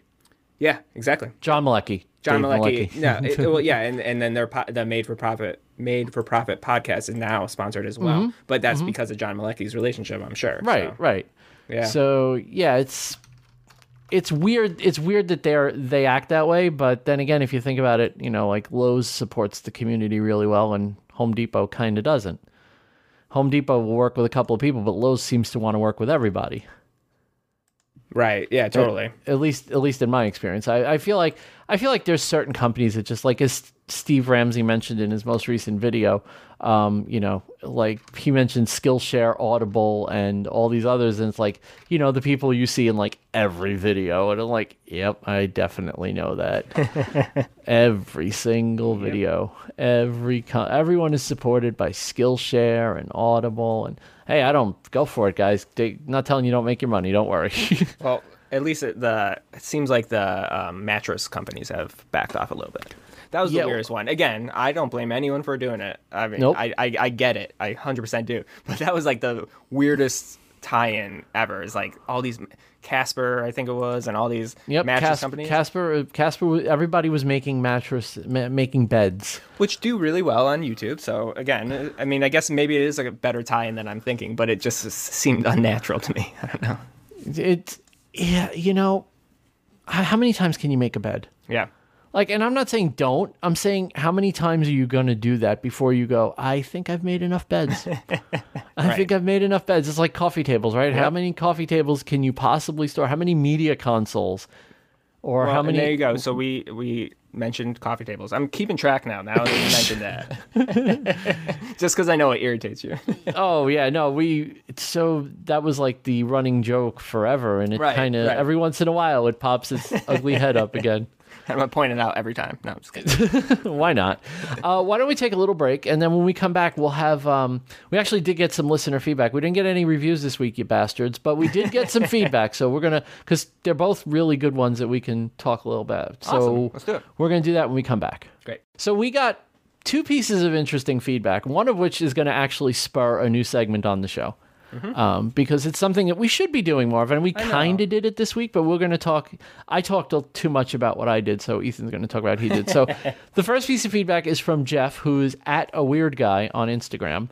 yeah, exactly. John Malecki. John Dave Malecki. No, it, well, yeah, and, and then their po- the made for profit made for profit podcast is now sponsored as well, mm-hmm. but that's mm-hmm. because of John Malecki's relationship, I'm sure. Right, so, right. Yeah. So yeah, it's it's weird. It's weird that they're they act that way. But then again, if you think about it, you know, like Lowe's supports the community really well, and Home Depot kind of doesn't. Home Depot will work with a couple of people, but Lowe's seems to want to work with everybody. right. Yeah. Totally. At least, at least in my experience, I, I feel like I feel like there's certain companies that just like as Steve Ramsey mentioned in his most recent video, um, you know, like he mentioned Skillshare, Audible, and all these others, and it's like you know the people you see in like every video, and I'm like, yep, I definitely know that. every single video, every co- everyone is supported by Skillshare and Audible, and hey, I don't go for it, guys. They, not telling you don't make your money. Don't worry. Well, at least it, the it seems like the um, mattress companies have backed off a little bit. That was Yeah. the weirdest one. Again, I don't blame anyone for doing it. I mean, Nope. I, I I get it. I hundred percent do. But that was like the weirdest tie-in ever. Is like all these Casper, I think it was, and all these Yep, mattress Cas- companies, Casper, uh, Casper, everybody was making mattress, ma- making beds. which do really well on YouTube. So again, uh, I mean, I guess maybe it is like a better tie-in than I'm thinking, but it just seemed unnatural to me. I don't know. It, yeah, you know, how many times can you make a bed? Yeah. Like, and I'm not saying don't. I'm saying how many times are you going to do that before you go? I think I've made enough beds. I think I've made enough beds. It's like coffee tables, right? How many coffee tables can you possibly store? How many media consoles? Or Well, how many? there you go. So we we mentioned coffee tables. I'm keeping track now. Now that you mentioned that, just because I know it irritates you. Oh yeah, no, we so that was like the running joke forever, and it Right, kind of right. every once in a while it pops its ugly head up again. I'm gonna point it out every time. No, I'm just kidding. Why not? Uh, why don't we take a little break, and then when we come back, we'll have. Um, we actually did get some listener feedback. We didn't get any reviews this week, you bastards, but we did get some feedback. So we're gonna because they're both really good ones that we can talk a little about. So Awesome. Let's do it. We're gonna do that when we come back. Great. So we got two pieces of interesting feedback, one of which is going to actually spur a new segment on the show. Um, because it's something that we should be doing more of, and we kind of did it this week. But we're going to talk. I talked too much about what I did, so Ethan's going to talk about what he did. So, the first piece of feedback is from Jeff, who's at a weird guy on Instagram,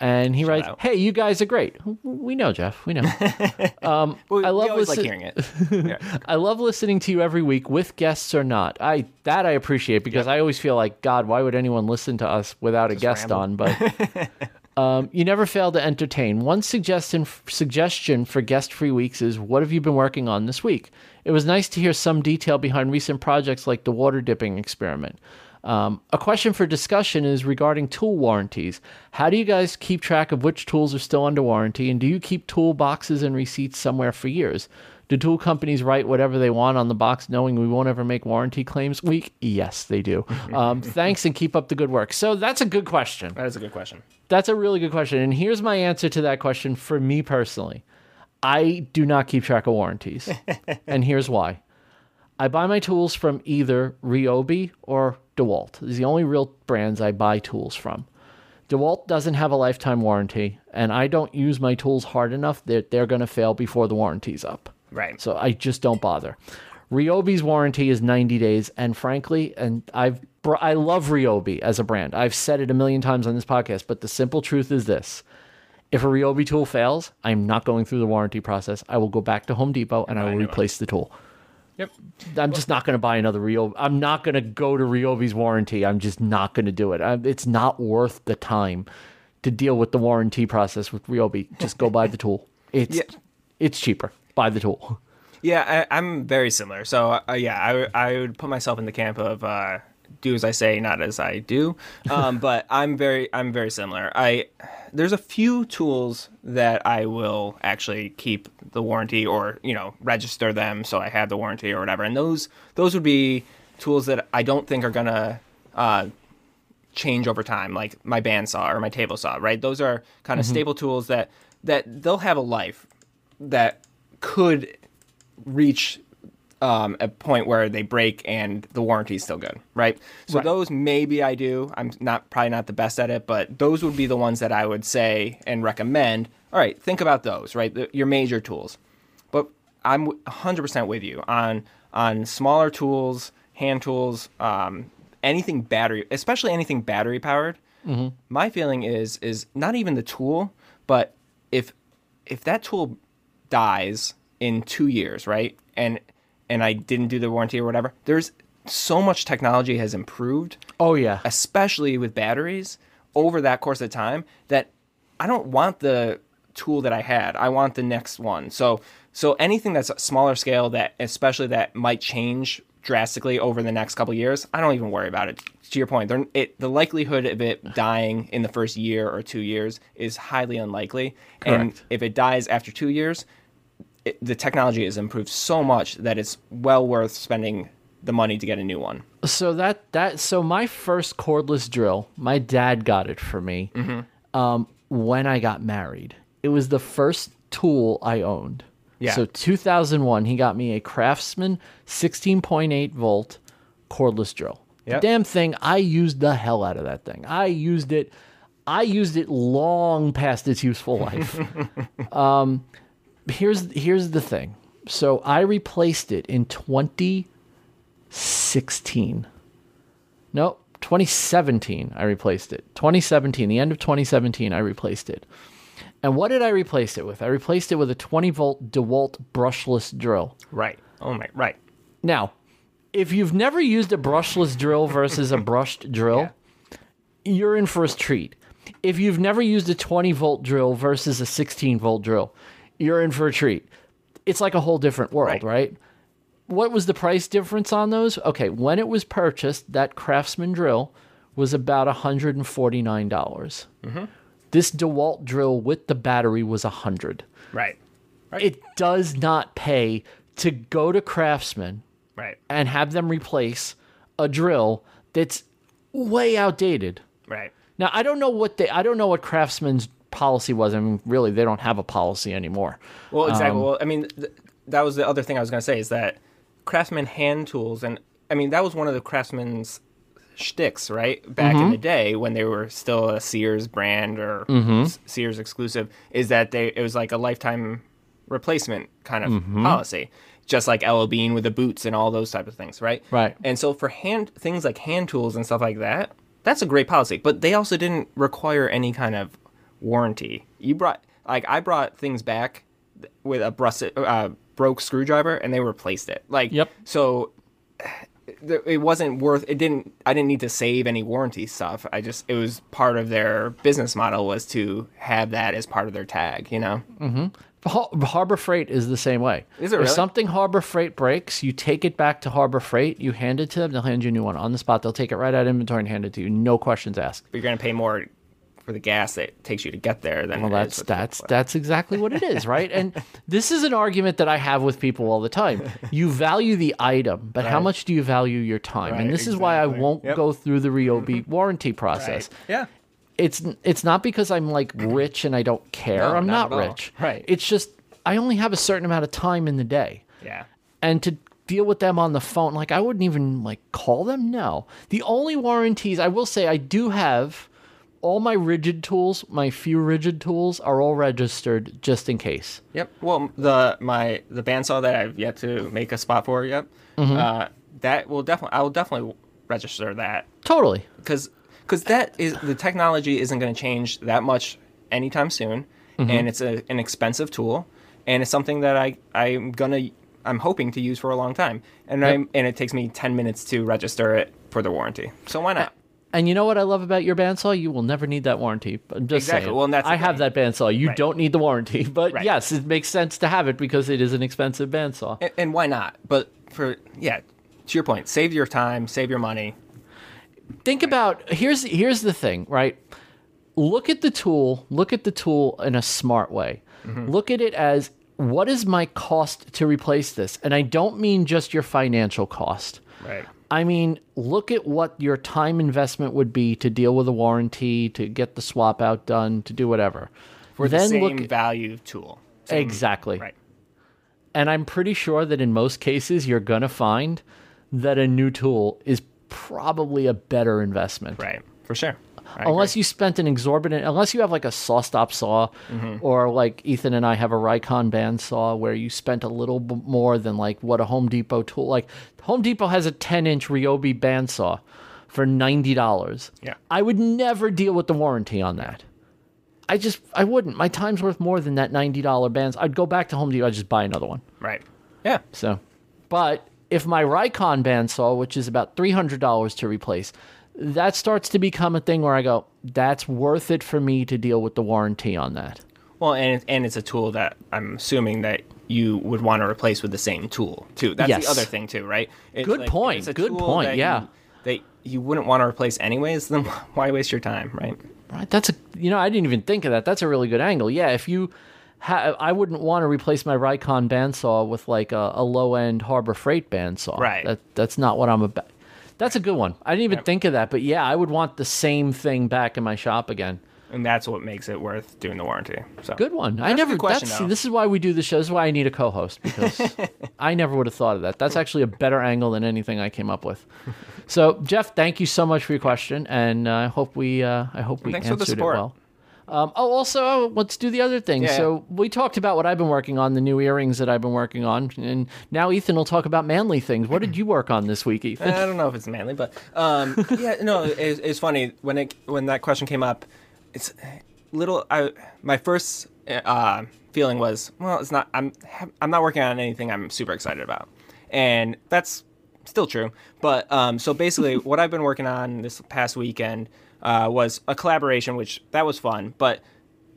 and he writes, out. "Hey, you guys are great. We know, Jeff. We know. I we love always like hearing it. Yeah. I love listening to you every week with guests or not. I that I appreciate because I always feel like God, why would anyone listen to us without a guest ramble. on? But um, you never fail to entertain. One suggestion suggestion for guest free weeks is what have you been working on this week? It was nice to hear some detail behind recent projects like the water dipping experiment. Um, a question for discussion is regarding tool warranties. How do you guys keep track of which tools are still under warranty, and do you keep tool boxes and receipts somewhere for years? Do tool companies write whatever they want on the box, knowing we won't ever make warranty claims week? Yes, they do. Um, thanks and keep up the good work. So that's a good question. That is a good question. That's a really good question. And here's my answer to that question for me personally I do not keep track of warranties. and here's why I buy my tools from either Ryobi or DeWalt. These are the only real brands I buy tools from. DeWalt doesn't have a lifetime warranty, and I don't use my tools hard enough that they're going to fail before the warranty's up. Right. So I just don't bother. Ryobi's warranty is 90 days, and frankly, and I've I love Ryobi as a brand. I've said it a million times on this podcast, but the simple truth is this: if a Ryobi tool fails, I'm not going through the warranty process. I will go back to Home Depot and I will a new one. replace the tool. Yep. I'm just not going to buy another Ryobi. I'm not going to go to Ryobi's warranty. I'm just not going to do it. I, it's not worth the time to deal with the warranty process with Ryobi. Just go buy the tool. It's Yeah. it's cheaper. Buy the tool. Yeah, I, I'm very similar. So uh, yeah, I, w- I would put myself in the camp of uh, do as I say, not as I do. Um, but I'm very I'm very similar. I there's a few tools that I will actually keep the warranty or you know register them so I have the warranty or whatever. And those those would be tools that I don't think are gonna uh, change over time, like my bandsaw or my table saw. Right? Those are kind of stable tools that that they'll have a life that could reach um, a point where they break and the warranty is still good, right? So Right. those maybe I do. I'm not probably not the best at it, but those would be the ones that I would say and recommend. All right, think about those, right? The, your major tools. But I'm 100% with you on on smaller tools, hand tools, um, anything battery, especially anything battery powered. My feeling is is not even the tool, but if if that tool dies in two years, right, and and I didn't do the warranty or whatever, there's so much technology has improved Oh yeah. especially with batteries over that course of time that I don't want the tool that I had. I want the next one. So so anything that's a smaller scale that especially that might change drastically over the next couple years, I don't even worry about it. To your point, it, the likelihood of it dying in the first year or two years is highly unlikely. Correct. And if it dies after two years, it, the technology has improved so much that it's well worth spending the money to get a new one. so that that so my first cordless drill my dad got it for me Mm-hmm. um, when i got married it was the first tool i owned Yeah. so 2001 he got me a craftsman 16.8 volt cordless drill Yep. the damn thing i used the hell out of that thing i used it i used it long past its useful life um, here's here's the thing so i replaced it in 2016 no, 2017 I replaced it. 2017, the end of 2017 I replaced it. And what did I replace it with? I replaced it with a 20 volt DeWalt brushless drill. Right. Oh my. Right. Now, if you've never used a brushless drill versus a brushed drill, you're in for a treat. If you've never used a 20 volt drill versus a 16 volt drill, you're in for a treat. It's like a whole different world, Right. right? What was the price difference on those? Okay, when it was purchased, that Craftsman drill was about $149. dollars mm-hmm. This DeWalt drill with the battery was 100 Right. Right. It does not pay to go to Craftsman right. and have them replace a drill that's way outdated. Right. Now I don't know what they I don't know what Craftsman's policy was. I mean, really, they don't have a policy anymore. Well, Um, exactly. well, I mean, th- that was the other thing I was going to say is that Craftsman hand tools, and I mean, that was one of the Craftsman's shticks, right? Back Mm-hmm. in the day when they were still a Sears brand or Mm-hmm. S- Sears exclusive, is that they it was like a lifetime replacement kind of Mm-hmm. policy. Just like L.L. Bean with the boots and all those type of things, right? Right. And so for hand things like hand tools and stuff like that, that's a great policy. But they also didn't require any kind of warranty. You brought like I brought things back with a brus- uh, broke screwdriver and they replaced it. Like Yep. So it wasn't worth. It didn't. I didn't need to save any warranty stuff. I just it was part of their business model was to have that as part of their tag. You know. Har- Harbor Freight is the same way. Is it If really? something Harbor Freight breaks, you take it back to Harbor Freight, you hand it to them, they'll hand you a new one on the spot. They'll take it right out of inventory and hand it to you, no questions asked. But you're gonna pay more for the gas that it takes you to get there than Well, that's that's that's exactly what it is, right? And this is an argument that I have with people all the time. You value the item, but how much do you value your time? and Right, this is why I won't Yep. go through the Ryobi warranty process. Yeah. It's it's not because I'm like rich and I don't care. No, I'm not not, rich. Right. It's just I only have a certain amount of time in the day. Yeah. and to deal with them on the phone like i wouldn't even like call them no the only warranties i will say i do have all my Ridgid tools my few Ridgid tools are all registered just in case Yep. Well, the my the bandsaw that I've yet to make a spot for. Yep. Mm-hmm. Uh, that will definitely. I will definitely register that totally because because that is the technology isn't going to change that much anytime soon, Mm-hmm. and it's a, an expensive tool, and it's something that I I'm gonna I'm hoping to use for a long time, and I'm and it takes me ten minutes to register it for the warranty. So why not? And you know what i love about your bandsaw you will never need that warranty i'm just Exactly. saying Well, and that's i have that bandsaw you Right. don't need the warranty but Right. yes it makes sense to have it because it is an expensive bandsaw And, and why not? But for yeah, to your point, save your time, save your money. think about here's here's the thing, right? Look at the tool, look at the tool in a smart way. Mm-hmm. Look at it as what is my cost to replace this? And I don't mean just your financial cost. Right. I mean, look at what your time investment would be to deal with a warranty, to get the swap out done, to do whatever. For the then same look value tool. Same- exactly. Right. And I'm pretty sure that in most cases, you're going to find that a new tool is probably a better investment. Right. For sure. I Unless you spent an exorbitant, unless you have like a SawStop saw, mm-hmm. or like Ethan and I have a Rikon bandsaw where you spent a little b- more than like what a Home Depot tool. Like Home Depot has a 10 inch Ryobi bandsaw for $90. Yeah. I would never deal with the warranty on that. I just, I wouldn't. My time's worth more than that $90 bands. I'd go back to Home Depot, I'd just buy another one. Right. Yeah. So, but if my Rikon bandsaw, which is about three hundred dollars to replace, that starts to become a thing where I go, that's worth it for me to deal with the warranty on that. Well, and and it's a tool that I'm assuming that you would want to replace with the same tool too. That's Yes. the other thing too, right? It's Good point. it's a Good point, that yeah. You, that you wouldn't want to replace anyways. Then why waste your time, right? Right? That's a, you know, I didn't even think of that. That's a really good angle. Yeah, if you, ha- I wouldn't want to replace my Rikon bandsaw with like a, a low end Harbor Freight bandsaw. Right. That that's not what I'm about. That's a good one. I didn't even think of that, but yeah, I would want the same thing back in my shop again. And that's what makes it worth doing the warranty. So Good one. I That's a never. good question, that's, though. this is why we do the show. This is why I need a co-host because I never would have thought of that. That's actually a better angle than anything I came up with. So, Jeff, thank you so much for your question, and uh, I hope we. Uh, I hope we thanks for the answered it well. Um, oh, also, let's do the other thing. Yeah, so we talked about what I've been working on, the new earrings that I've been working on, and now Ethan will talk about manly things. What did you work on this week, Ethan? I don't know if it's manly, but um, yeah, no, it's, it's funny when it when that question came up. It's little. I my first uh, feeling was, well, it's not. I'm I'm not working on anything I'm super excited about, and that's still true. But um, so basically, what I've been working on this past weekend uh, was a collaboration, which that was fun, but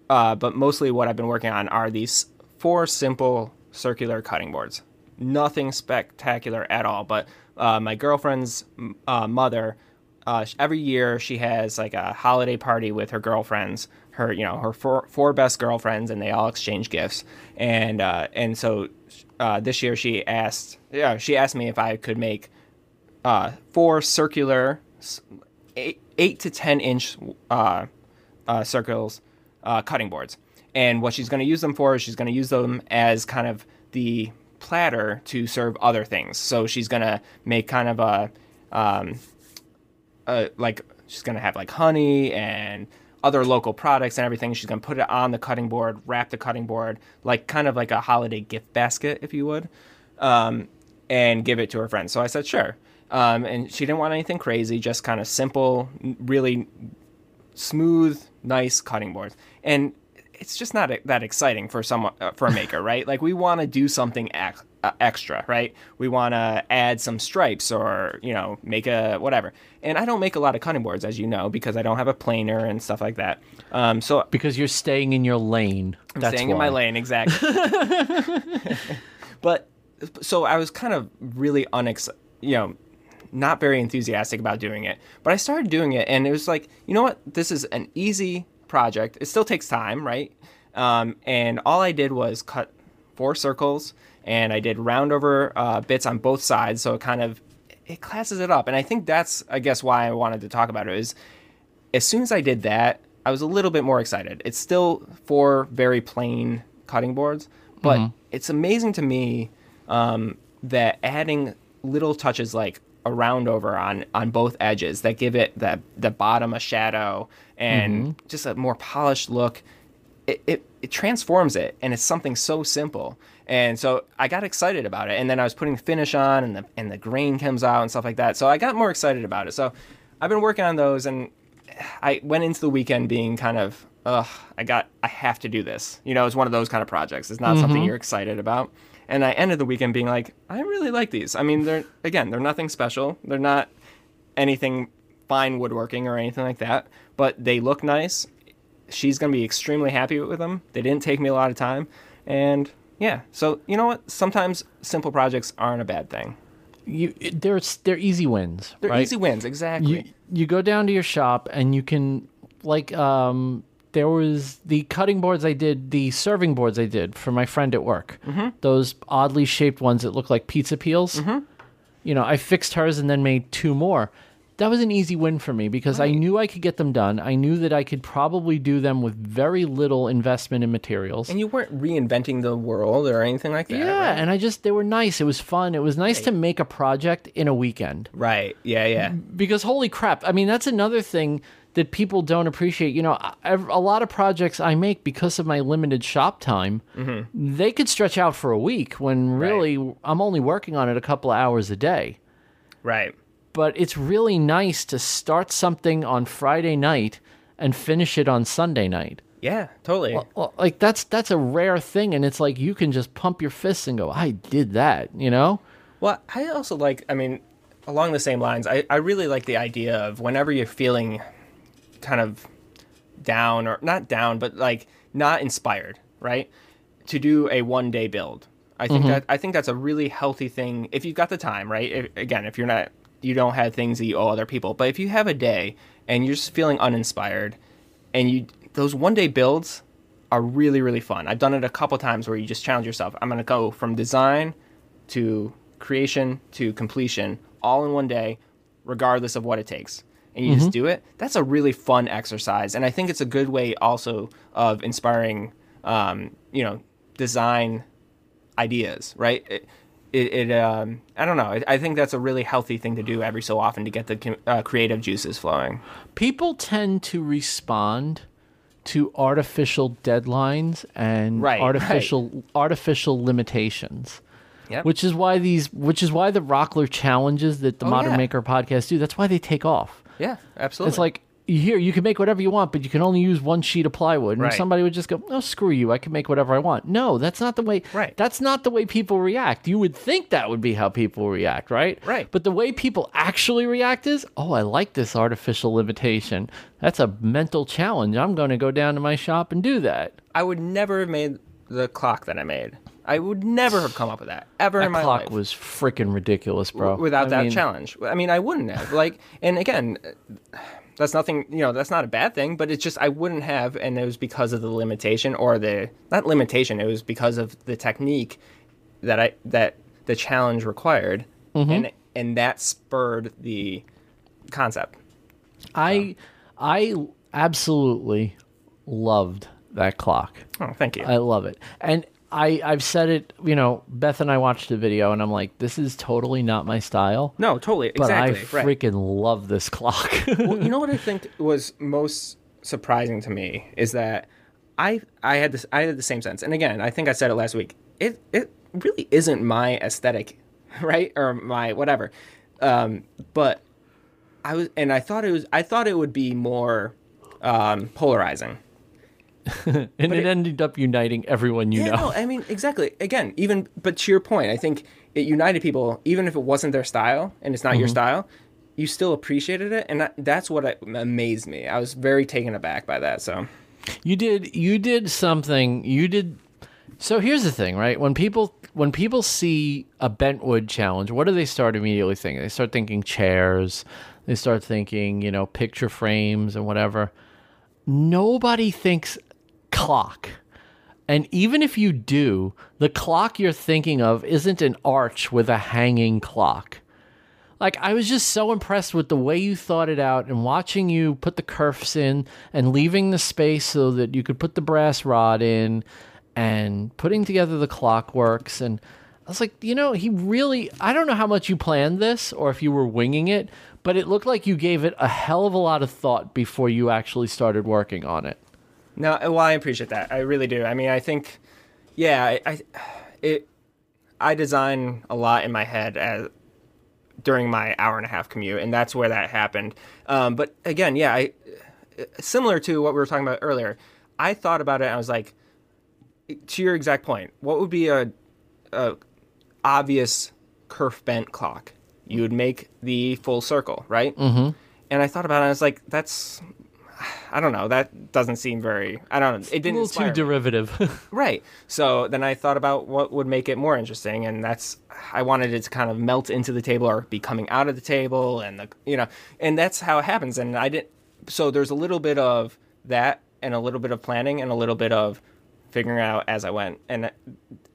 uh, but mostly what I've been working on are these four simple circular cutting boards. Nothing spectacular at all, but uh, my girlfriend's uh, mother, uh, every year she has like a holiday party with her girlfriends, her you know her four, four best girlfriends, and they all exchange gifts. And uh, and so this year she asked, yeah, she asked me if I could make four circular, eight, to ten inch uh, uh, circles uh, cutting boards. And what she's going to use them for is she's going to use them as kind of the platter to serve other things. So she's going to make kind of a, um, a like she's going to have like honey and other local products and everything. She's going to put it on the cutting board, wrap the cutting board like kind of like a holiday gift basket, if you would, um, and give it to her friends. So I said sure. Um, and she didn't want anything crazy, just kind of simple, really smooth, nice cutting boards. And it's just not that exciting for someone uh, for a maker, right? Like we want to do something ex- uh, extra, right? We want to add some stripes or you know make a whatever. And I don't make a lot of cutting boards, as you know, because I don't have a planer and stuff like that. Um, so because you're staying in your lane. I'm That's staying in my lane, exactly. but so I was kind of really unex, you know, not very enthusiastic about doing it. But I started doing it, and it was like, you know what? This is an easy project. It still takes time, right? Um, and all I did was cut four circles, and I did round over uh, bits on both sides, so it kind of it classes it up. And I think that's, I guess, why I wanted to talk about it is as soon as I did that, I was a little bit more excited. It's still four very plain cutting boards, but it's amazing to me um, that adding little touches like a round over on on both edges that give it the the bottom a shadow and mm-hmm. just a more polished look. It, it it transforms it, and it's something so simple. And so I got excited about it, and then I was putting finish on, and the and the grain comes out and stuff like that. So I got more excited about it. So I've been working on those, and I went into the weekend being kind of, ugh, I got, I have to do this. You know, it's one of those kind of projects. It's not something mm-hmm. you're excited about. And I ended the weekend being like, I really like these. I mean, they're, again, they're nothing special. They're not anything fine woodworking or anything like that, but they look nice. She's going to be extremely happy with them. They didn't take me a lot of time. And yeah, so you know what? Sometimes simple projects aren't a bad thing. You, they're they're easy wins. They're right? easy wins, exactly. you you go down to your shop and you can like um there was the cutting boards I did, the serving boards I did for my friend at work. Mm-hmm. Those oddly shaped ones that look like pizza peels. Mm-hmm. You know, I fixed hers and then made two more. that was an easy win for me because I knew I could get them done. I knew that I could probably do them with very little investment in materials. And you weren't reinventing the world or anything like that. yeah, right? and I just they were nice. It was fun. It was nice to make a project in a weekend. Right. Yeah. Yeah. because holy crap i mean that's another thing that people don't appreciate you know I- a lot of projects i make because of my limited shop time mm-hmm. they could stretch out for a week when really i'm only working on it a couple of hours a day Right. but it's really nice to start something on friday night and finish it on sunday night Yeah. Totally. well, like that's that's a rare thing and it's like you can just pump your fists and go i did that you know Well, I also like, I mean, along the same lines, I, I really like the idea of whenever you're feeling kind of down or not down, but like not inspired, right? To do a one day build. I think mm-hmm. that I think that's a really healthy thing if you've got the time, right? If, again, if you're not you don't have things that you owe other people, but if you have a day and you're just feeling uninspired and you those one day builds are really really fun. I've done it a couple times where you just challenge yourself. I'm going to go from design to creation to completion all in one day, regardless of what it takes. And you just do it. That's a really fun exercise, and I think it's a good way also of inspiring, um, you know, design ideas. Right? It, it, it um, I don't know. I, I think that's a really healthy thing to do every so often to get the uh, creative juices flowing. people tend to respond to artificial deadlines and Right, artificial artificial limitations. Yep. Which is why these which is why the Rockler challenges that the Oh, Modern yeah. Maker podcast do, that's why they take off. Yeah, absolutely. It's like here you can make whatever you want, but you can only use one sheet of plywood. And Right. somebody would just go, "Oh, screw you! I can make whatever I want." No, that's not the way. Right. That's not the way people react. You would think that would be how people react, right? Right. But the way people actually react is, "Oh, I like this artificial limitation. That's a mental challenge. I'm going to go down to my shop and do that." I would never have made the clock that I made. I would never have come up with that ever That in my clock life. was freaking ridiculous, bro. without I that mean, challenge. I mean, I wouldn't have. Like, and again, that's nothing. You know, that's not a bad thing. But it's just I wouldn't have, and it was because of the limitation or the not limitation. It was because of the technique that I that the challenge required, Mm-hmm. and and that spurred the concept. I I absolutely loved that clock. Oh, thank you. I love it. And I, I've said it, you know, Beth and I watched the video and I'm like, this is totally not my style. no, totally, But exactly. I right. freaking love this clock. well, you know what I think was most surprising to me is that I I had this I had the same sense. And again, I think I said it last week. It it really isn't my aesthetic, right? Or my whatever. Um, but I was and I thought it was I thought it would be more um, polarizing. and it, it- ended up uniting everyone you Yeah, know. no, I mean exactly. Again, even but to your point, I think it united people, even if it wasn't their style and it's not your mm-hmm. style. You still appreciated it, and that, that's what amazed me. I was very taken aback by that. So, You did you did something you did so here's the thing, right? When people when people see a bentwood challenge, what do they start immediately thinking? They start thinking chairs, they start thinking, you know, picture frames and whatever. Nobody thinks clock. And even if you do, the clock you're thinking of isn't an arch with a hanging clock. Like I was just so impressed with the way you thought it out and watching you put the kerfs in and leaving the space so that you could put the brass rod in and putting together the clockworks and I was like, you know, he really I don't know how much you planned this or if you were winging it, but it looked like you gave it a hell of a lot of thought before you actually started working on it. No, well, I appreciate that. I really do. I mean, I think, yeah, I, I it, I design a lot in my head as during my hour and a half commute, and that's where that happened. Um, but again, yeah, I similar to what we were talking about earlier. I thought about it. and I was like, to your exact point, what would be a, a obvious kerf bent clock? You would make the full circle, right? Mm-hmm. And I thought about it. and I was like, that's I don't know. That doesn't seem very. I don't know. It didn't A little too derivative. Right. So then I thought about what would make it more interesting, and that's I wanted it to kind of melt into the table or be coming out of the table, and the you know, and that's how it happens. And I didn't. So there's a little bit of that, and a little bit of planning, and a little bit of figuring out as I went, and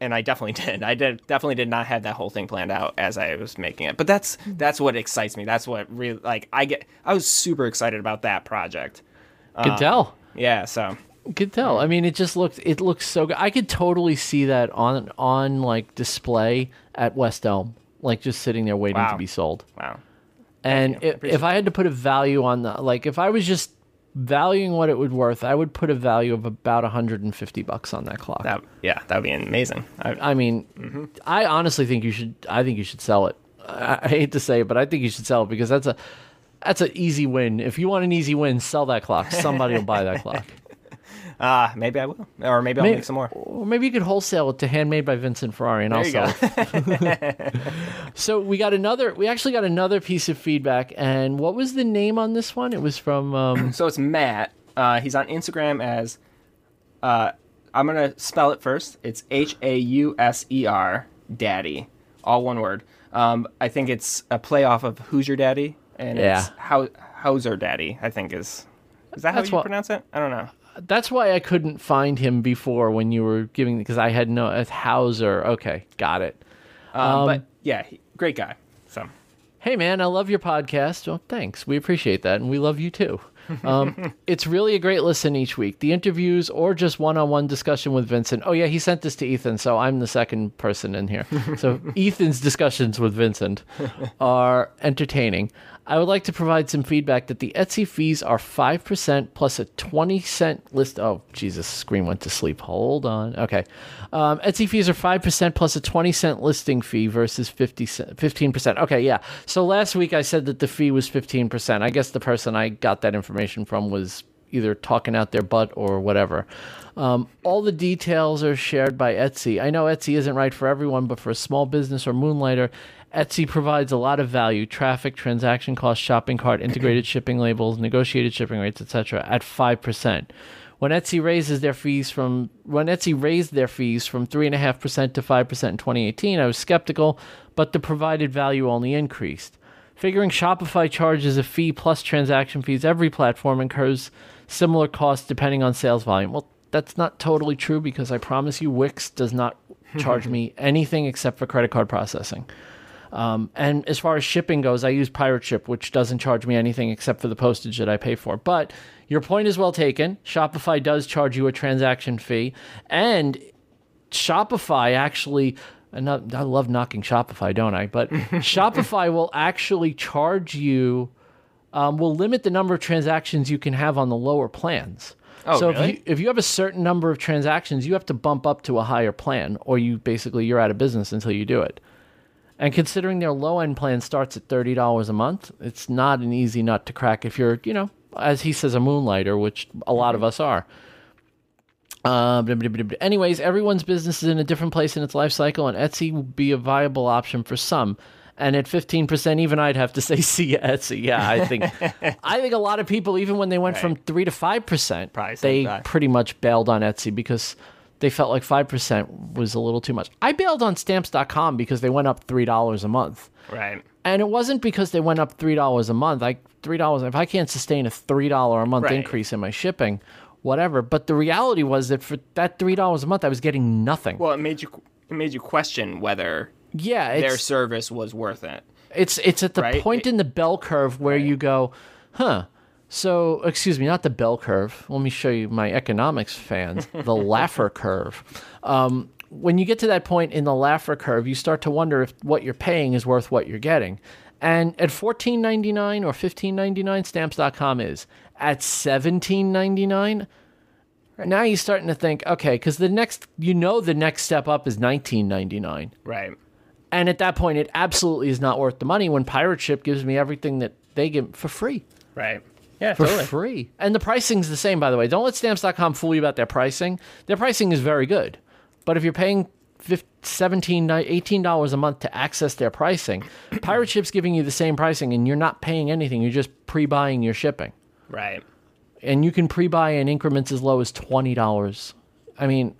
and I definitely did. I did definitely did not have that whole thing planned out as I was making it. But that's hmm. that's what excites me. That's what really like I get. I was super excited about that project. Could tell. Yeah, so Could tell. I mean, it just looks it looks so good. I could totally see that on on like display at West Elm, like just sitting there waiting to be sold. wow. And you. I if, if I had to put a value on the like, if I was just valuing what it would worth, I would put a value of about 150 bucks on that clock. That yeah, that would be amazing. I, I mean, Mm-hmm. I honestly think you should. I think you should sell it. I, I hate to say it, but I think you should sell it because that's a that's an easy win. If you want an easy win, sell that clock. Somebody will buy that clock. Ah, maybe I will, or maybe I'll Maybe- make some more. Or maybe you could wholesale it to handmade by Vincent Ferrari, and I'll sell it. so we got another. We actually got another piece of feedback, and what was the name on this one? It was from. Um, So it's Matt. Uh, he's on Instagram as. Uh, I'm gonna spell it first. It's H A U S E R Daddy, all one word. Um, I think it's a play off of Who's Your Daddy, and Yeah. it's how Hauser Daddy. I think is. Is that how you what- pronounce it? I don't know. that's why I couldn't find him before when you were giving because I had no it's Hauser. Okay, got it. Um, but yeah, he, great guy. So Hey man, I love your podcast. Well, thanks. We appreciate that, and we love you too. Um, it's really a great listen each week. The interviews or just one-on-one discussion with Vincent. Oh yeah, he sent this to Ethan, so I'm the second person in here. So Ethan's discussions with Vincent are entertaining. I would like to provide some feedback that the Etsy fees are five percent plus a twenty cent list. Oh Jesus, screen went to sleep. Hold on. Okay, um, Etsy fees are five percent plus a twenty cent listing fee versus 15 percent. Okay, yeah. So last week I said that the fee was fifteen percent. I guess the person I got that information from was either talking out their butt or whatever. Um, all the details are shared by Etsy. I know Etsy isn't right for everyone, but for a small business or moonlighter, Etsy provides a lot of value: traffic, transaction costs, shopping cart, integrated shipping labels, negotiated shipping rates, etc. At five percent. When Etsy raises their fees from when Etsy raised their fees from three and a half percent to five percent in 2018, I was skeptical, but the provided value only increased. Figuring Shopify charges a fee plus transaction fees, every platform incurs similar costs depending on sales volume. Well, that's not totally true because I promise you, Wix does not charge me anything except for credit card processing. Um, and as far as shipping goes, I use Pirate Ship, which doesn't charge me anything except for the postage that I pay for. But your point is well taken. Shopify does charge you a transaction fee, and Shopify actually. And I love knocking Shopify, don't I? But Shopify will actually charge you, um, will limit the number of transactions you can have on the lower plans. Oh, so if really? you if you have a certain number of transactions, you have to bump up to a higher plan, or you basically you're out of business until you do it. And considering their low end plan starts at thirty dollars a month, it's not an easy nut to crack if you're, you know, as he says, a moonlighter, which a lot of us are. Uh, anyways, everyone's business is in a different place in its life cycle, and Etsy will be a viable option for some. And at fifteen percent, even I'd have to say, "See ya, Etsy." Yeah, I think, I think a lot of people, even when they went from three to five percent, they that. pretty much bailed on Etsy because they felt like five percent was a little too much. I bailed on Stamps.com because they went up three dollars a month. right. And it wasn't because they went up three dollars a month. Like three dollars. If I can't sustain a three dollar a month Right. increase in my shipping, whatever. But the reality was that for that three dollars a month, I was getting nothing. Well, it made you it made you question whether yeah, their service was worth it. it's it's at the Right? point in the bell curve where you go, huh. So, excuse me, not the bell curve. Let me show you my economics fans, the Laffer curve. Um, when you get to that point in the Laffer curve, you start to wonder if what you're paying is worth what you're getting. And at fourteen ninety nine or fifteen ninety nine, stamps.com is. At seventeen ninety nine, right. now you're starting to think, okay, because the next, you know, the next step up is nineteen ninety nine. Right. And at that point, it absolutely is not worth the money when Pirate Ship gives me everything that they give for free. Right. Yeah, For totally. free. And the pricing's the same, by the way. Don't let stamps.com fool you about their pricing. Their pricing is very good. But if you're paying 15 17 $18 a month to access their pricing, Pirate Ship's giving you the same pricing and you're not paying anything. You're just pre buying your shipping. Right. And you can pre buy in increments as low as $20. I mean,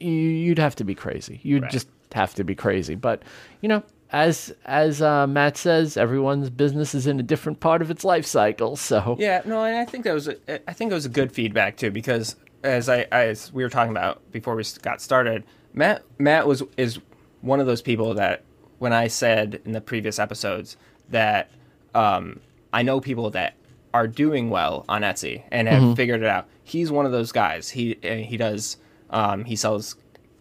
you- you'd have to be crazy. You'd Right. just have to be crazy. But you know, as as uh, Matt says, everyone's business is in a different part of its life cycle. So Yeah, no, and I think that was a, I think it was a good feedback too because as I as we were talking about before we got started, Matt Matt was is one of those people that when I said in the previous episodes that um, I know people that are doing well on Etsy and have figured it out. He's one of those guys. He uh, he does um, he sells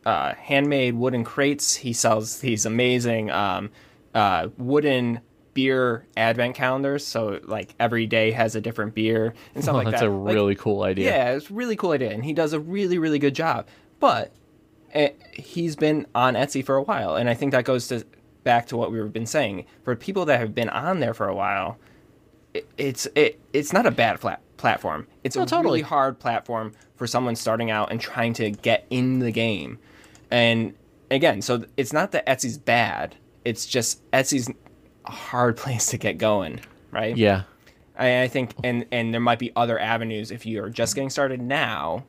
uh, handmade wooden crates. He sells these amazing um, uh, wooden beer advent calendars. So like every day has a different beer and stuff Oh, like that's that. That's a Like, really cool idea. yeah, it's a really cool idea, and he does a really, really good job. But eh, he's been on Etsy for a while, and I think that goes to back to what we've been saying. For people that have been on there for a while, it, it's it it's not a bad flat platform. It's No, a totally. really hard platform for someone starting out and trying to get in the game. And again, so it's not that Etsy's bad. It's just Etsy's a hard place to get going, right? Yeah. I, I think, and and there might be other avenues if you are just getting started now.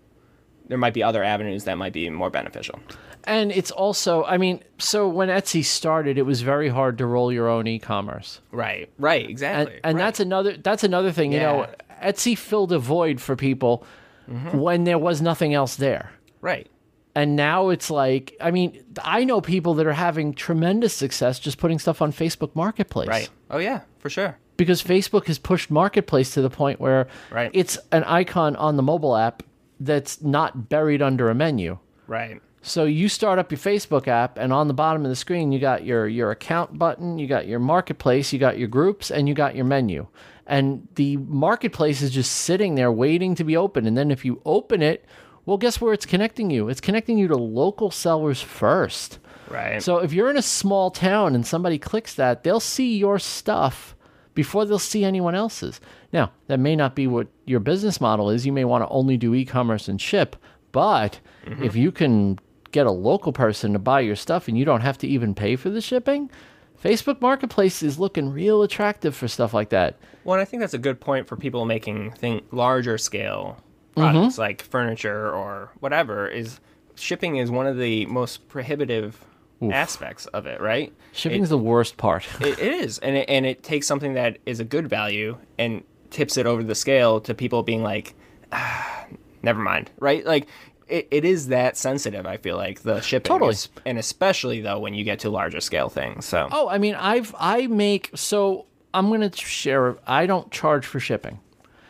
There might be other avenues that might be more beneficial. And it's also, I mean, so when Etsy started, it was very hard to roll your own e-commerce. Right. Right. Exactly. and right. that's another that's another thing you know etsy filled a void for people mm-hmm. when there was nothing else there right. and now it's like i mean i know people that are having tremendous success just putting stuff on facebook marketplace Right. Oh yeah, for sure. because facebook has pushed marketplace to the point where Right. it's an icon on the mobile app that's not buried under a menu Right. So you start up your Facebook app, and on the bottom of the screen, you got your your account button, you got your marketplace, you got your groups, and you got your menu. And the marketplace is just sitting there waiting to be opened. And then if you open it, well, guess where it's connecting you? It's connecting you to local sellers first. Right. So if you're in a small town and somebody clicks that, they'll see your stuff before they'll see anyone else's. Now, that may not be what your business model is. You may want to only do e-commerce and ship, but mm-hmm. if you can get a local person to buy your stuff and you don't have to even pay for the shipping, Facebook Marketplace is looking real attractive for stuff like that. Well, and I think that's a good point for people making think larger scale products like furniture or whatever. Is shipping is one of the most prohibitive aspects of it, right? Shipping is the worst part. It, it is, and it, and it takes something that is a good value and tips it over the scale to people being like, ah, never mind, right? Like it, it is that sensitive. I feel like the shipping, Totally. is- and especially though when you get to larger scale things. So Oh, I mean, I've I make so I'm gonna share. I don't charge for shipping,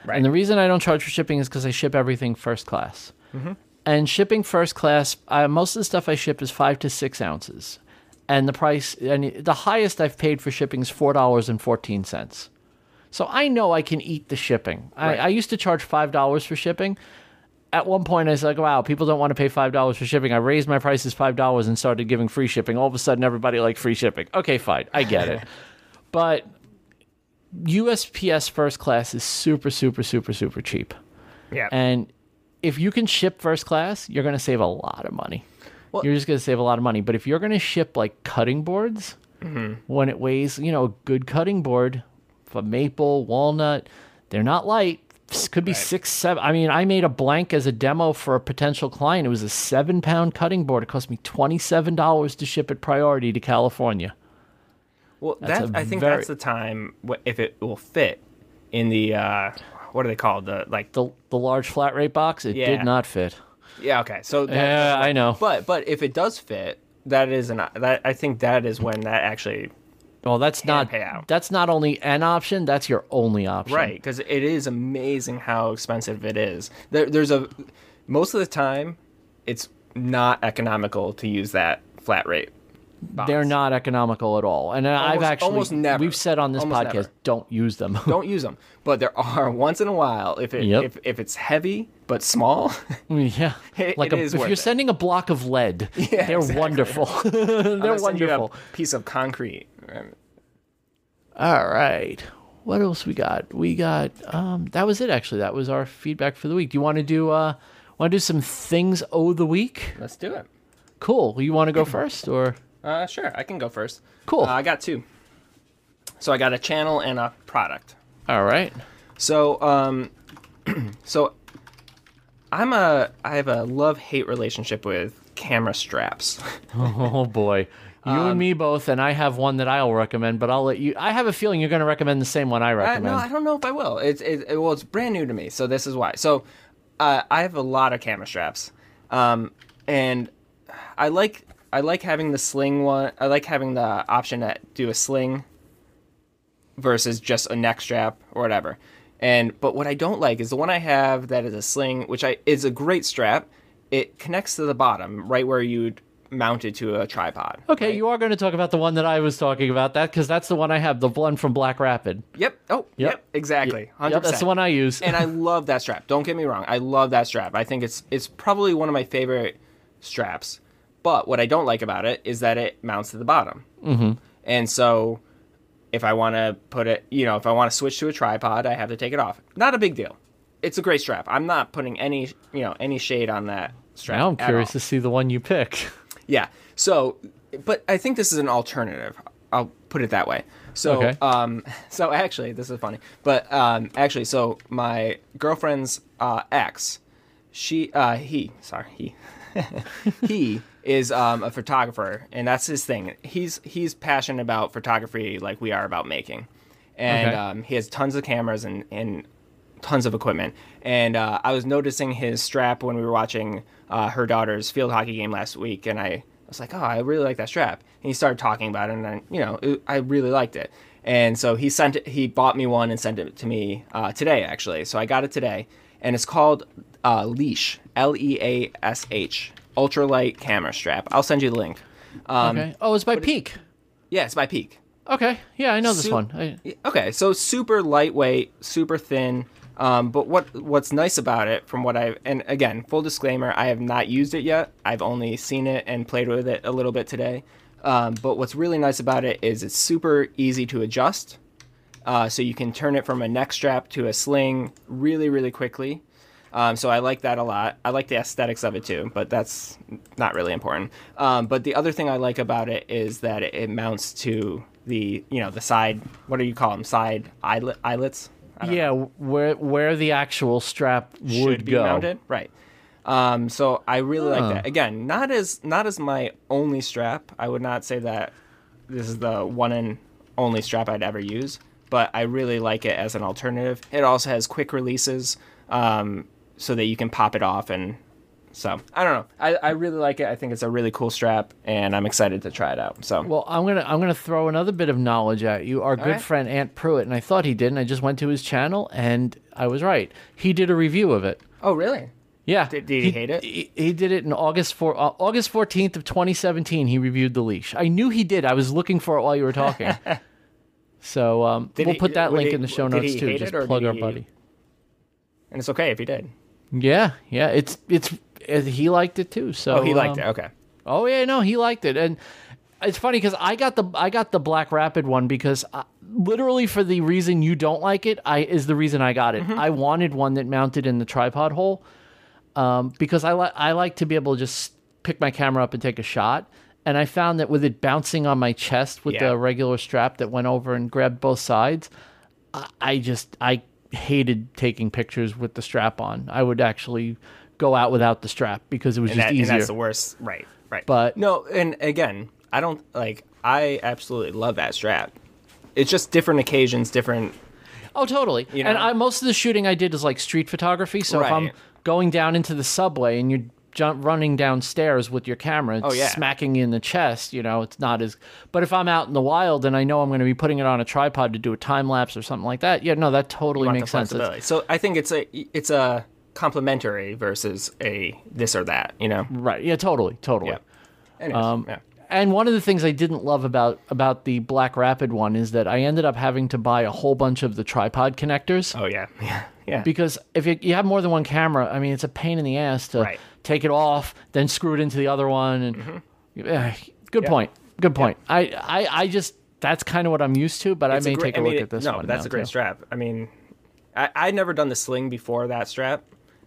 Right. and the reason I don't charge for shipping is because I ship everything first class. Mm-hmm. And shipping first class, I, most of the stuff I ship is five to six ounces, and the price and the highest I've paid for shipping is four dollars and fourteen cents. So I know I can eat the shipping. Right. I, I used to charge five dollars for shipping. At one point, I was like, "Wow, people don't want to pay five dollars for shipping." I raised my prices five dollars and started giving free shipping. All of a sudden, everybody liked free shipping. Okay, fine, I get it. but USPS first class is super, super, super, super cheap. yeah, And if you can ship first class, you're going to save a lot of money. Well- you're just going to save a lot of money. But if you're going to ship like cutting boards, Mm-hmm. when it weighs, you know, a good cutting board, a maple, walnut, they're not light. Could be six, seven. I mean, I made a blank as a demo for a potential client. It was a seven pound cutting board. It cost me $27 to ship it priority to California. well, that's I think very- that's the time if it will fit in the uh, what are they called? The like The, the large flat rate box, it Yeah. did not fit. yeah, okay, so Yeah, I know. But but if it does fit, that is an that I think that is when that actually Well, that's not pay out. that's not only an option, that's your only option. Right, because it is amazing how expensive it is. There, there's a most of the time, it's not economical to use that flat rate. Box. They're not economical at all. And I've actually almost never. we've said on this podcast never. don't use them. Don't use them, but there are once in a while if it Yep. if, if it's heavy but small. yeah. It- like it a, if you're it. sending a block of lead, Yeah, they're exactly. wonderful. they're Unless wonderful. a piece of concrete. All right. What else we got? We got um that was it actually. That was our feedback for the week. Do you want to do uh want to do some things oh the week? Let's do it. Cool. You want to go first or Uh, sure, I can go first. Cool. Uh, I got two. So I got a channel and a product. All right. So, um, so I'm a I have a love hate relationship with camera straps. Oh boy. You Um, and me both, and I have one that I'll recommend, but I'll let you. I have a feeling you're going to recommend the same one I I, recommend. no, I don't know if I will. It's it, it- well, it's brand new to me, so this is why. So, uh, I have a lot of camera straps, um, and I like I like having the sling one. I like having the option to do a sling versus just a neck strap or whatever. And but what I don't like is the one I have that is a sling, which I is a great strap. It connects to the bottom, right where you'd mount it to a tripod. Okay, right? you are going to talk about the one that I was talking about that because that's the one I have, the one from Black Rapid. Yep. Oh, Yep. yep. exactly. Yep, that's the one I use. and I love that strap. Don't get me wrong. I love that strap. I think it's it's probably one of my favorite straps. But what I don't like about it is that it mounts to the bottom. Mm-hmm. And so if I want to put it, you know, if I want to switch to a tripod, I have to take it off. Not a big deal. It's a great strap. I'm not putting any, you know, any shade on that strap. now I'm curious all. to see the one you pick. Yeah. So, but I think this is an alternative. I'll put it that way. So, Okay. um, so actually, this is funny. But um, actually, so my girlfriend's uh, ex, she, uh, he, sorry, he, he is um, a photographer, and that's his thing. He's he's passionate about photography, like we are about making, and Okay. um, he has tons of cameras and and tons of equipment. And uh, I was noticing his strap when we were watching uh, her daughter's field hockey game last week, and I was like, "Oh, I really like that strap." And he started talking about it, and I, you know, it, I really liked it. And so he sent it. He bought me one and sent it to me uh, today, actually. So I got it today, and it's called uh, Leash, L E A S H, ultralight camera strap. I'll send you the link. Um, okay. Oh, it's by Peak. Yeah, it's by Peak. Okay. Yeah, I know this Su- one. I, Okay, so super lightweight, super thin. Um, but what what's nice about it, from what I and again, full disclaimer, I have not used it yet. I've only seen it and played with it a little bit today. Um, but what's really nice about it is it's super easy to adjust. Uh, so you can turn it from a neck strap to a sling really, really quickly. Um, so I like that a lot. I like the aesthetics of it too, but that's not really important. Um, but the other thing I like about it is that it, mounts to the you know the side. What do you call them? Side eyelet, eyelets. Yeah, where where the actual strap would should be go. mounted, right? Um, so I really like that. Again, not as not as my only strap. I would not say that this is the one and only strap I'd ever use, but I really like it as an alternative. It also has quick releases, um, so that you can pop it off and. So I don't know. I, I really like it. I think it's a really cool strap, and I'm excited to try it out. So Well, I'm gonna I'm gonna throw another bit of knowledge at you. Our good right. friend Ant Pruitt, and I thought he didn't. I just went to his channel, and I was right. He did a review of it. oh really? Yeah. Did- did he hate it? He, he did it in August for uh, August 14th of 2017. He reviewed the leash. I knew he did. I was looking for it while you were talking. so um, we'll he- put that link he- in the show notes too. Just plug our he- buddy. And it's okay if he did. Yeah, yeah. It's it's he liked it too. So Oh, he liked um, it. Okay. Oh yeah, no, he liked it, and it's funny because I got the I got the Black Rapid one because I, literally for the reason you don't like it, I is the reason I got it. Mm-hmm. I wanted one that mounted in the tripod hole, um, because I like I like to be able to just pick my camera up and take a shot. And I found that with it bouncing on my chest with Yeah. the regular strap that went over and grabbed both sides, I, I just I hated taking pictures with the strap on. I would actually go out without the strap because it was and, just that, and easier. that's the worst. Right, right. But- no, and again, I don't like. I absolutely love that strap. It's just different occasions, different. Oh, totally. You And? I, most of the shooting I did is like street photography. So if I'm going down into the subway and you're jump, running downstairs with your camera, oh, it's Oh, yeah. smacking you in the chest, you know, it's not as. But if I'm out in the wild and I know I'm going to be putting it on a tripod to do a time lapse or something like that, yeah, no, that totally makes sense. It's- So I think it's a it's a complementary versus a this or that. You know. right. Yeah, totally. Totally. Yeah. Anyways, Um, yeah. And one of the things I didn't love about about the Black Rapid one is that I ended up having to buy a whole bunch of the tripod connectors. Oh yeah. Yeah. Yeah. because if you, you have more than one camera, I mean, it's a pain in the ass to Right. take it off, then screw it into the other one. And Yeah, good Yeah. point. Good point. I, I, I just that's kind of what I'm used to, but It's I may great- take a I mean, look at this no, one. that's a great too. strap. I mean, I I'd never done the sling before that strap,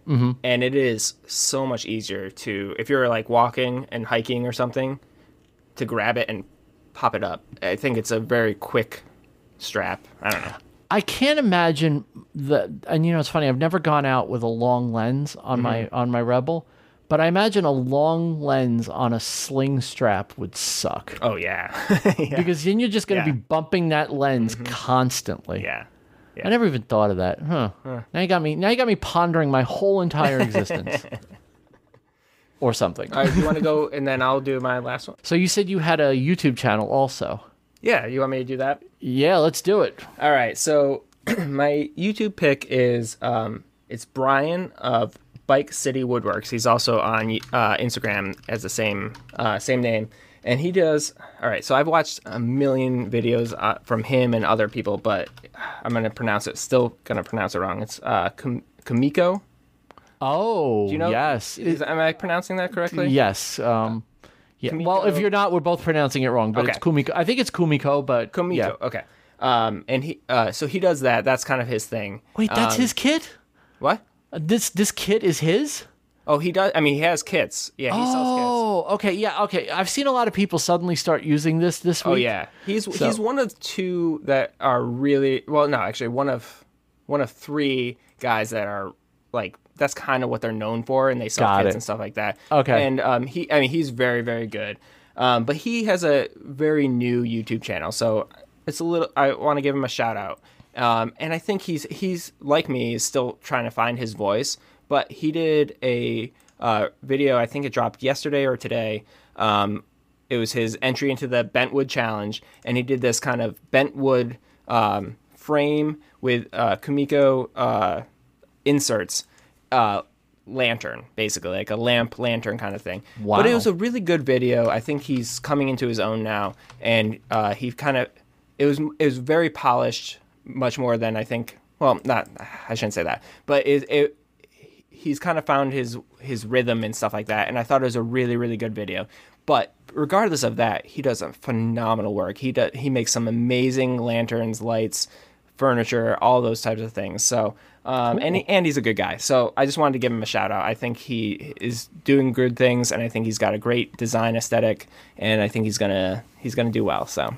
Mm-hmm. and it is so much easier to if you're like walking and hiking or something, to grab it and pop it up. I think it's a very quick strap. I don't know. I can't imagine the and you know it's funny. I've never gone out with a long lens on my Mm-hmm. on my Rebel, but I imagine a long lens on a sling strap would suck Oh yeah, yeah, because then you're just going to Yeah. Mm-hmm. be bumping that lens constantly. yeah. I never even thought of that. Huh. Now you got me. Now you got me pondering my whole entire existence, or something. All right, you want to go, and then I'll do my last one. So you said you had a YouTube channel also. Yeah, you want me to do that? Yeah, let's do it. All right, so my YouTube pick is um, it's Brian of Bike City Woodworks. He's also on uh, Instagram as the same uh, same name, and he does. All right, so I've watched a million videos uh, from him and other people, but I'm gonna pronounce it. Still gonna pronounce it wrong. It's uh, Kum- Kumiko. Oh, Do you know? yes. Is, am I pronouncing that correctly? Yes. Um, yeah. Well, if you're not, we're both pronouncing it wrong, but it's Okay. Kumiko. I think it's Kumiko, but Kumiko. yeah. Okay. Um, and he uh, so he does that. That's kind of his thing. Wait, that's Um, his kit. What? Uh, This this kit is his. Oh, he does. I mean, he has kits. Yeah, he sells kits. Oh, okay, yeah, okay. I've seen a lot of people suddenly start using this this week. Oh yeah, he's So- he's one of two that are really well. No, actually, one of one of three guys that are like that's kind of what they're known for, and they sell Got kits it. and stuff like that. Okay. and um, he, I mean, he's very very good. Um, but he has a very new YouTube channel, so it's a little. I want to give him a shout out. Um, and I think he's he's like me, is still trying to find his voice. But he did a uh, video. I think it dropped yesterday or today. Um, it was his entry into the Bentwood Challenge, and he did this kind of Bentwood um, frame with uh, Kumiko uh, inserts, uh, lantern, basically like a lamp lantern kind of thing. wow. But it was a really good video. I think he's coming into his own now, and uh, he kind of it was it was very polished, much more than I think. Well, not I shouldn't say that, but it, it he's kind of found his his rhythm and stuff like that and i thought it was a really really good video. But regardless of that he does a phenomenal work. He does he makes some amazing lanterns lights furniture all those types of things. So um, and, he, and he's a good guy. So i just wanted to give him a shout out i think he is doing good things and i think he's got a great design aesthetic and i think he's gonna he's gonna do well so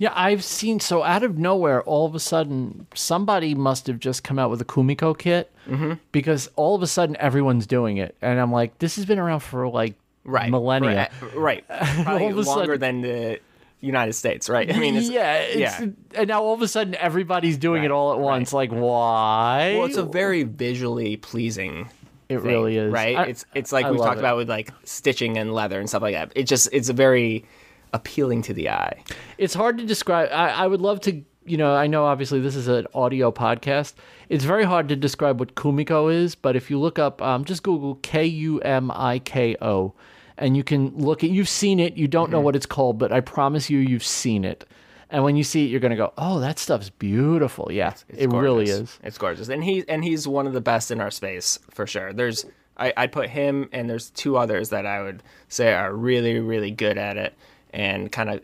Yeah, I've seen so out of nowhere, all of a sudden, somebody must have just come out with a Kumiko kit Mm-hmm. because all of a sudden everyone's doing it, and I'm like, this has been around for like right. millennia. right, right. probably longer sudden- than the united states right i mean it's, yeah, it's, yeah and now all of a sudden everybody's doing it all at once. Like, why? Well, it's a very visually pleasing. It thing, really is. right. I- it's it's like I we love talked it. about with like stitching and leather and stuff like that. It just it's a very appealing to the eye. it's hard to describe. I, I would love to, you know, I know obviously this is an audio podcast. It's very hard to describe what Kumiko is, but if you look up, um, just Google K U M I K O, and you can look at. You've seen it. You don't Mm-hmm. know what it's called, but I promise you, you've seen it. And when you see it, you're gonna go, "Oh, that stuff's beautiful." Yeah, It's it really is. It's gorgeous, and he and he's one of the best in our space for sure. There's I, I'd put him and there's two others that I would say are really really good at it and kind of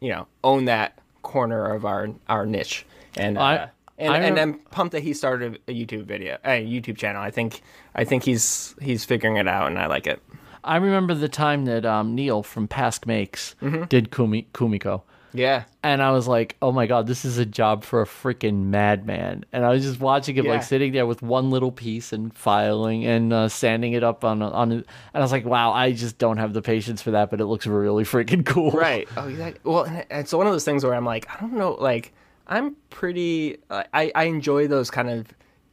you know own that corner of our our niche. And uh, I- and, I and I'm pumped that he started a YouTube video, a YouTube channel. I think I think he's he's figuring it out, and I like it. I remember the time that um, Neil from Pask Makes Mm-hmm. did Kumi- Kumiko. Yeah, And I was like, oh my God, this is a job for a freaking madman. And I was just watching him, Yeah. like sitting there with one little piece and filing and uh, sanding it up on, on, and I was like, wow, I just don't have the patience for that, but it looks really freaking cool. right. Oh, exactly. Well, and it's one of those things where I'm like, I don't know, like I'm pretty. uh, I I enjoy those kind of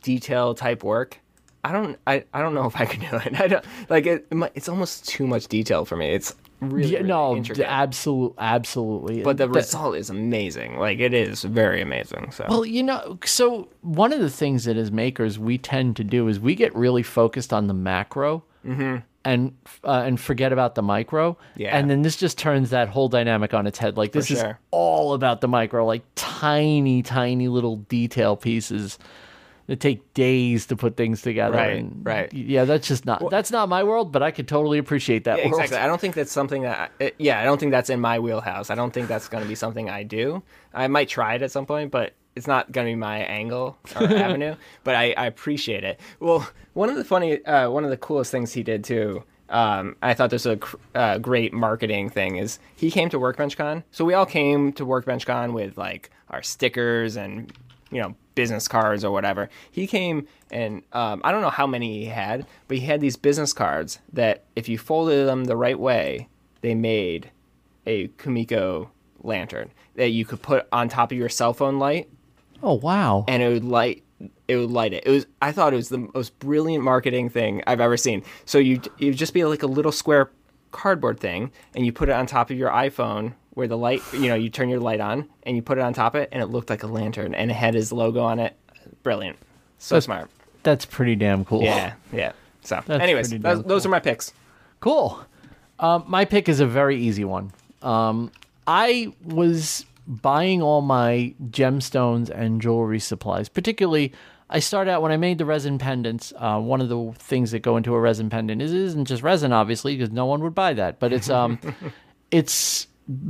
detail type work. I don't. I, I don't know if I can do it. I don't like it. it It's almost too much detail for me. It's really, Yeah, really no, intricate. absolute, absolutely. but the That- result is amazing. Like it is very amazing. So Well, you know, so one of the things that as makers we tend to do is we get really focused on the macro and uh, and forget about the micro. Yeah. And then this just turns that whole dynamic on its head. Like this is all about the micro, like tiny, tiny little detail pieces that take days to put things together. Right, and right. Yeah, that's just not that's not my world, but I could totally appreciate that Yeah, world. exactly. I don't think that's something that. I, it- yeah, I don't think that's in my wheelhouse. I don't think that's going to be something I do. I might try it at some point, but it's not going to be my angle or avenue. But I, I appreciate it. Well, one of the funny, uh, one of the coolest things he did too. Um, I thought this was a cr- uh, great marketing thing. Is he came to WorkbenchCon? So we all came to WorkbenchCon with like our stickers and you know business cards or whatever. He came and um, I don't know how many he had, but he had these business cards that if you folded them the right way, they made a Kumiko lantern that you could put on top of your cell phone light Oh wow. and it would light it would light it. It was I thought it was the most brilliant marketing thing I've ever seen. So you it would just be like a little square cardboard thing and you put it on top of your iPhone where the light, you know, you turn your light on and you put it on top of it and it looked like a lantern and it had his logo on it. Brilliant. So smart. That's pretty damn cool. Yeah, yeah. So, That's anyways, those, damn those are my picks. Cool. Um, my pick is a very easy one. Um, I was buying all my gemstones and jewelry supplies. Particularly, I started out when I made the resin pendants. Uh, one of the things that go into a resin pendant is it isn't just resin, obviously, because no one would buy that. But it's um, it's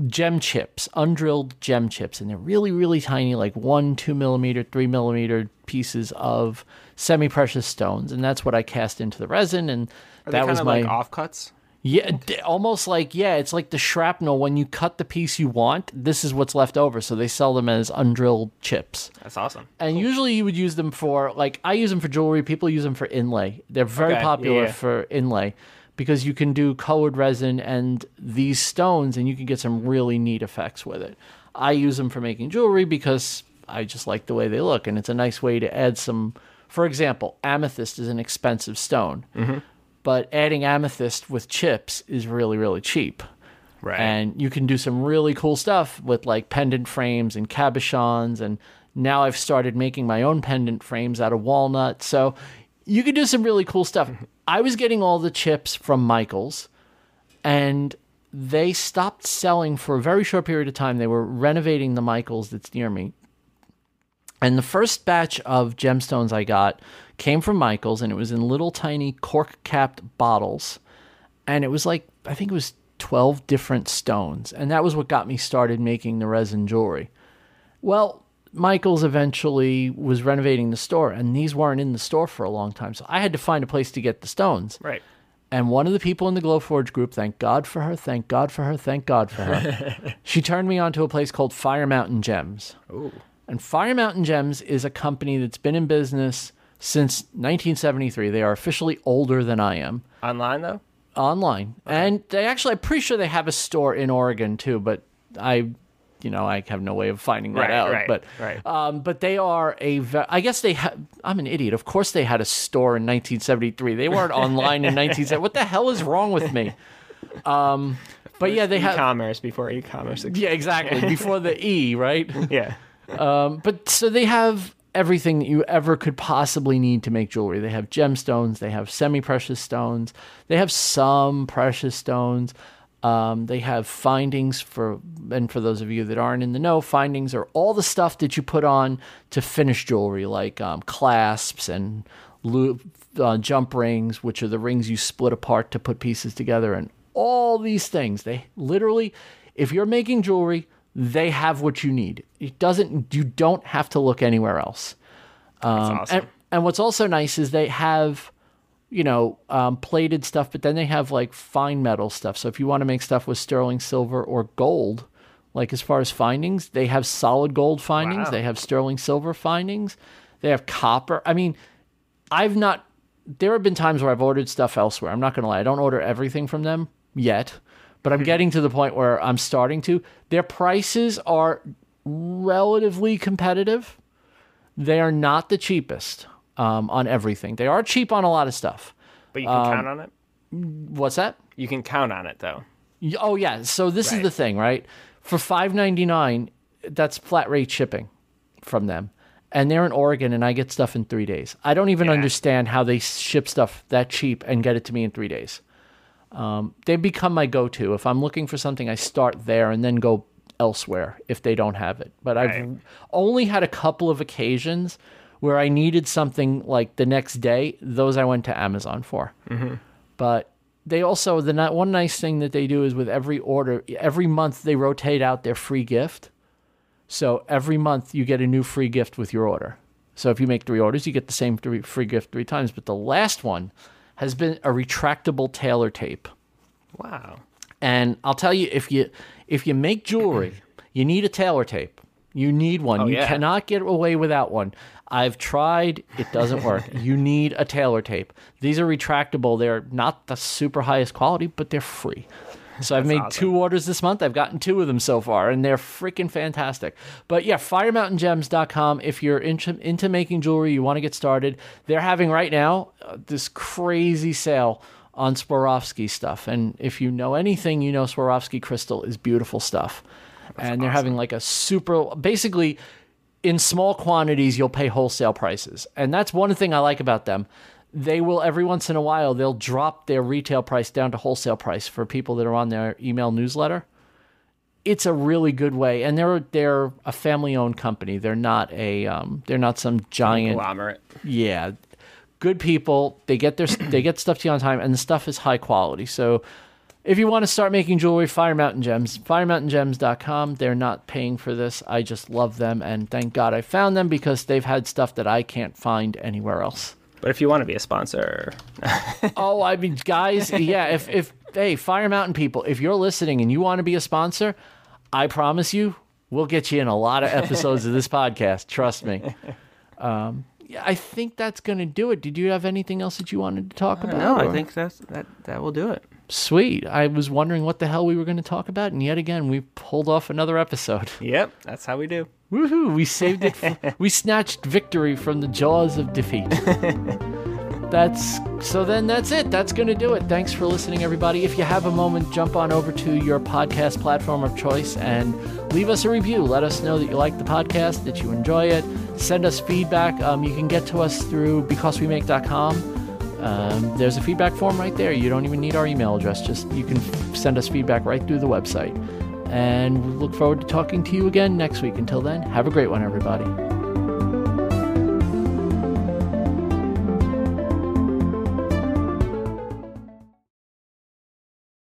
gem chips, undrilled gem chips, and they're really, really tiny, like one, two millimeter, three millimeter pieces of semi-precious stones, and that's what I cast into the resin, and Are that was my like offcuts? yeah, almost like yeah, it's like the shrapnel. When you cut the piece you want, this is what's left over. So they sell them as undrilled chips, That's awesome. and usually you would use them for like I use them for jewelry. People use them for inlay. They're very Okay, popular yeah. for inlay because you can do colored resin and these stones, and you can get some really neat effects with it. I use them for making jewelry because I just like the way they look, and it's a nice way to add some. For example, amethyst is an expensive stone mm-hmm. but adding amethyst with chips is really really cheap Right. and you can do some really cool stuff with like pendant frames and cabochons and now i've started making my own pendant frames out of walnut so you can do some really cool stuff mm-hmm. I was getting all the chips from michaels and they stopped selling for a very short period of time they were renovating the michaels that's near me and the first batch of gemstones I got came from Michaels, and it was in little tiny cork capped bottles. And it was like, I think it was 12 different stones. And that was what got me started making the resin jewelry. Well, Michaels eventually was renovating the store, and these weren't in the store for a long time. So I had to find a place to get the stones. right. And one of the people in the Glowforge group, thank God for her, thank God for her, thank God for her, she turned me on to a place called Fire Mountain Gems. Ooh. And Fire Mountain Gems is a company that's been in business since 1973. They are officially older than I am Online though? online. And they actually, I'm pretty sure they have a store in Oregon too, but I, you know, I have no way of finding that Right, out. right, but, right. um, but they are a, ve- I guess they had, I'm an idiot. Of course they had a store in 1973. They weren't online in 1970. What the hell is wrong with me? Um, but yeah, they had e-commerce before e-commerce. yeah, exactly. Before the E, right? yeah. Um, but so they have everything that you ever could possibly need to make jewelry. They have gemstones, they have semi-precious stones, they have some precious stones. Um, they have findings for, and for those of you that aren't in the know, findings are all the stuff that you put on to finish jewelry, like um, clasps and loop, uh, jump rings, which are the rings you split apart to put pieces together, and all these things. They literally, if you're making jewelry, they have what you need. It doesn't. You don't have to look anywhere else. That's Um, awesome. and, and what's also nice is they have, you know, um, plated stuff, but then they have like fine metal stuff. So if you want to make stuff with sterling silver or gold, like as far as findings, they have solid gold findings. Wow. They have sterling silver findings. They have copper. I mean, I've not. There have been times where I've ordered stuff elsewhere. I'm not going to lie. I don't order everything from them yet, but I'm getting to the point where I'm starting to. Their prices are relatively competitive. They are not the cheapest um, on everything. They are cheap on a lot of stuff. but you can count on it. What's that? You can count on it though. Oh yeah. So this is the thing, right? For five ninety nine, that's flat rate shipping from them, and they're in Oregon, and I get stuff in three days. I don't even Yeah. understand how they ship stuff that cheap and get it to me in three days. Um, they become my go to. If I'm looking for something, I start there and then go elsewhere if they don't have it. But I've only had a couple of occasions where I needed something like the next day. Those I went to Amazon for. Mm-hmm. But they also the ni- one nice thing that they do is with every order, every month they rotate out their free gift. So every month you get a new free gift with your order. So if you make three orders, you get the same three, free gift three times. But the last one has been a retractable tailor tape. Wow. And I'll tell you, if you if you make jewelry, you need a tailor tape. You need one. Oh, you yeah. cannot get away without one. I've tried; it doesn't work. you need a tailor tape. These are retractable. They're not the super highest quality, but they're free. So I've made awesome. two orders this month. I've gotten two of them so far, and they're freaking fantastic. But yeah, firemountaingems.com. If you're into, into making jewelry, you want to get started, they're having right now uh, this crazy sale on Swarovski stuff. And if you know anything, you know Swarovski crystal is beautiful stuff. and they're having like a super, basically, in small quantities, you'll pay wholesale prices. And that's one thing I like about them. They will every once in a while they'll drop their retail price down to wholesale price for people that are on their email newsletter. It's a really good way, and they're they're a family owned company. They're not a um, they're not some giant Conglomerate. yeah good people they get their they get stuff to you on time and the stuff is high quality so if you want to start making jewelry fire mountain gems. Firemountaingems.com they're not paying for this. I just love them and thank god i found them because they've had stuff that i can't find anywhere else. But if you want to be a sponsor, oh i mean guys yeah if if hey fire mountain people if you're listening and you want to be a sponsor i promise you we'll get you in a lot of episodes of this podcast. Trust me. Um yeah, I think that's going to do it. Did you have anything else that you wanted to talk about? no, I think that's that that will do it. Sweet. I was wondering what the hell we were going to talk about, and yet again, we pulled off another episode. Yep, that's how we do. Woohoo! We saved it. f- we snatched victory from the jaws of defeat. that's so. Then that's it. That's going to do it. Thanks for listening, everybody. If you have a moment, jump on over to your podcast platform of choice and leave us a review. Let us know that you like the podcast, that you enjoy it. Send us feedback. Um, you can get to us through becausewemake.com. Um, there's a feedback form right there. You don't even need our email address. Just you can send us feedback right through the website. And we look forward to talking to you again next week. Until then, have a great one, everybody.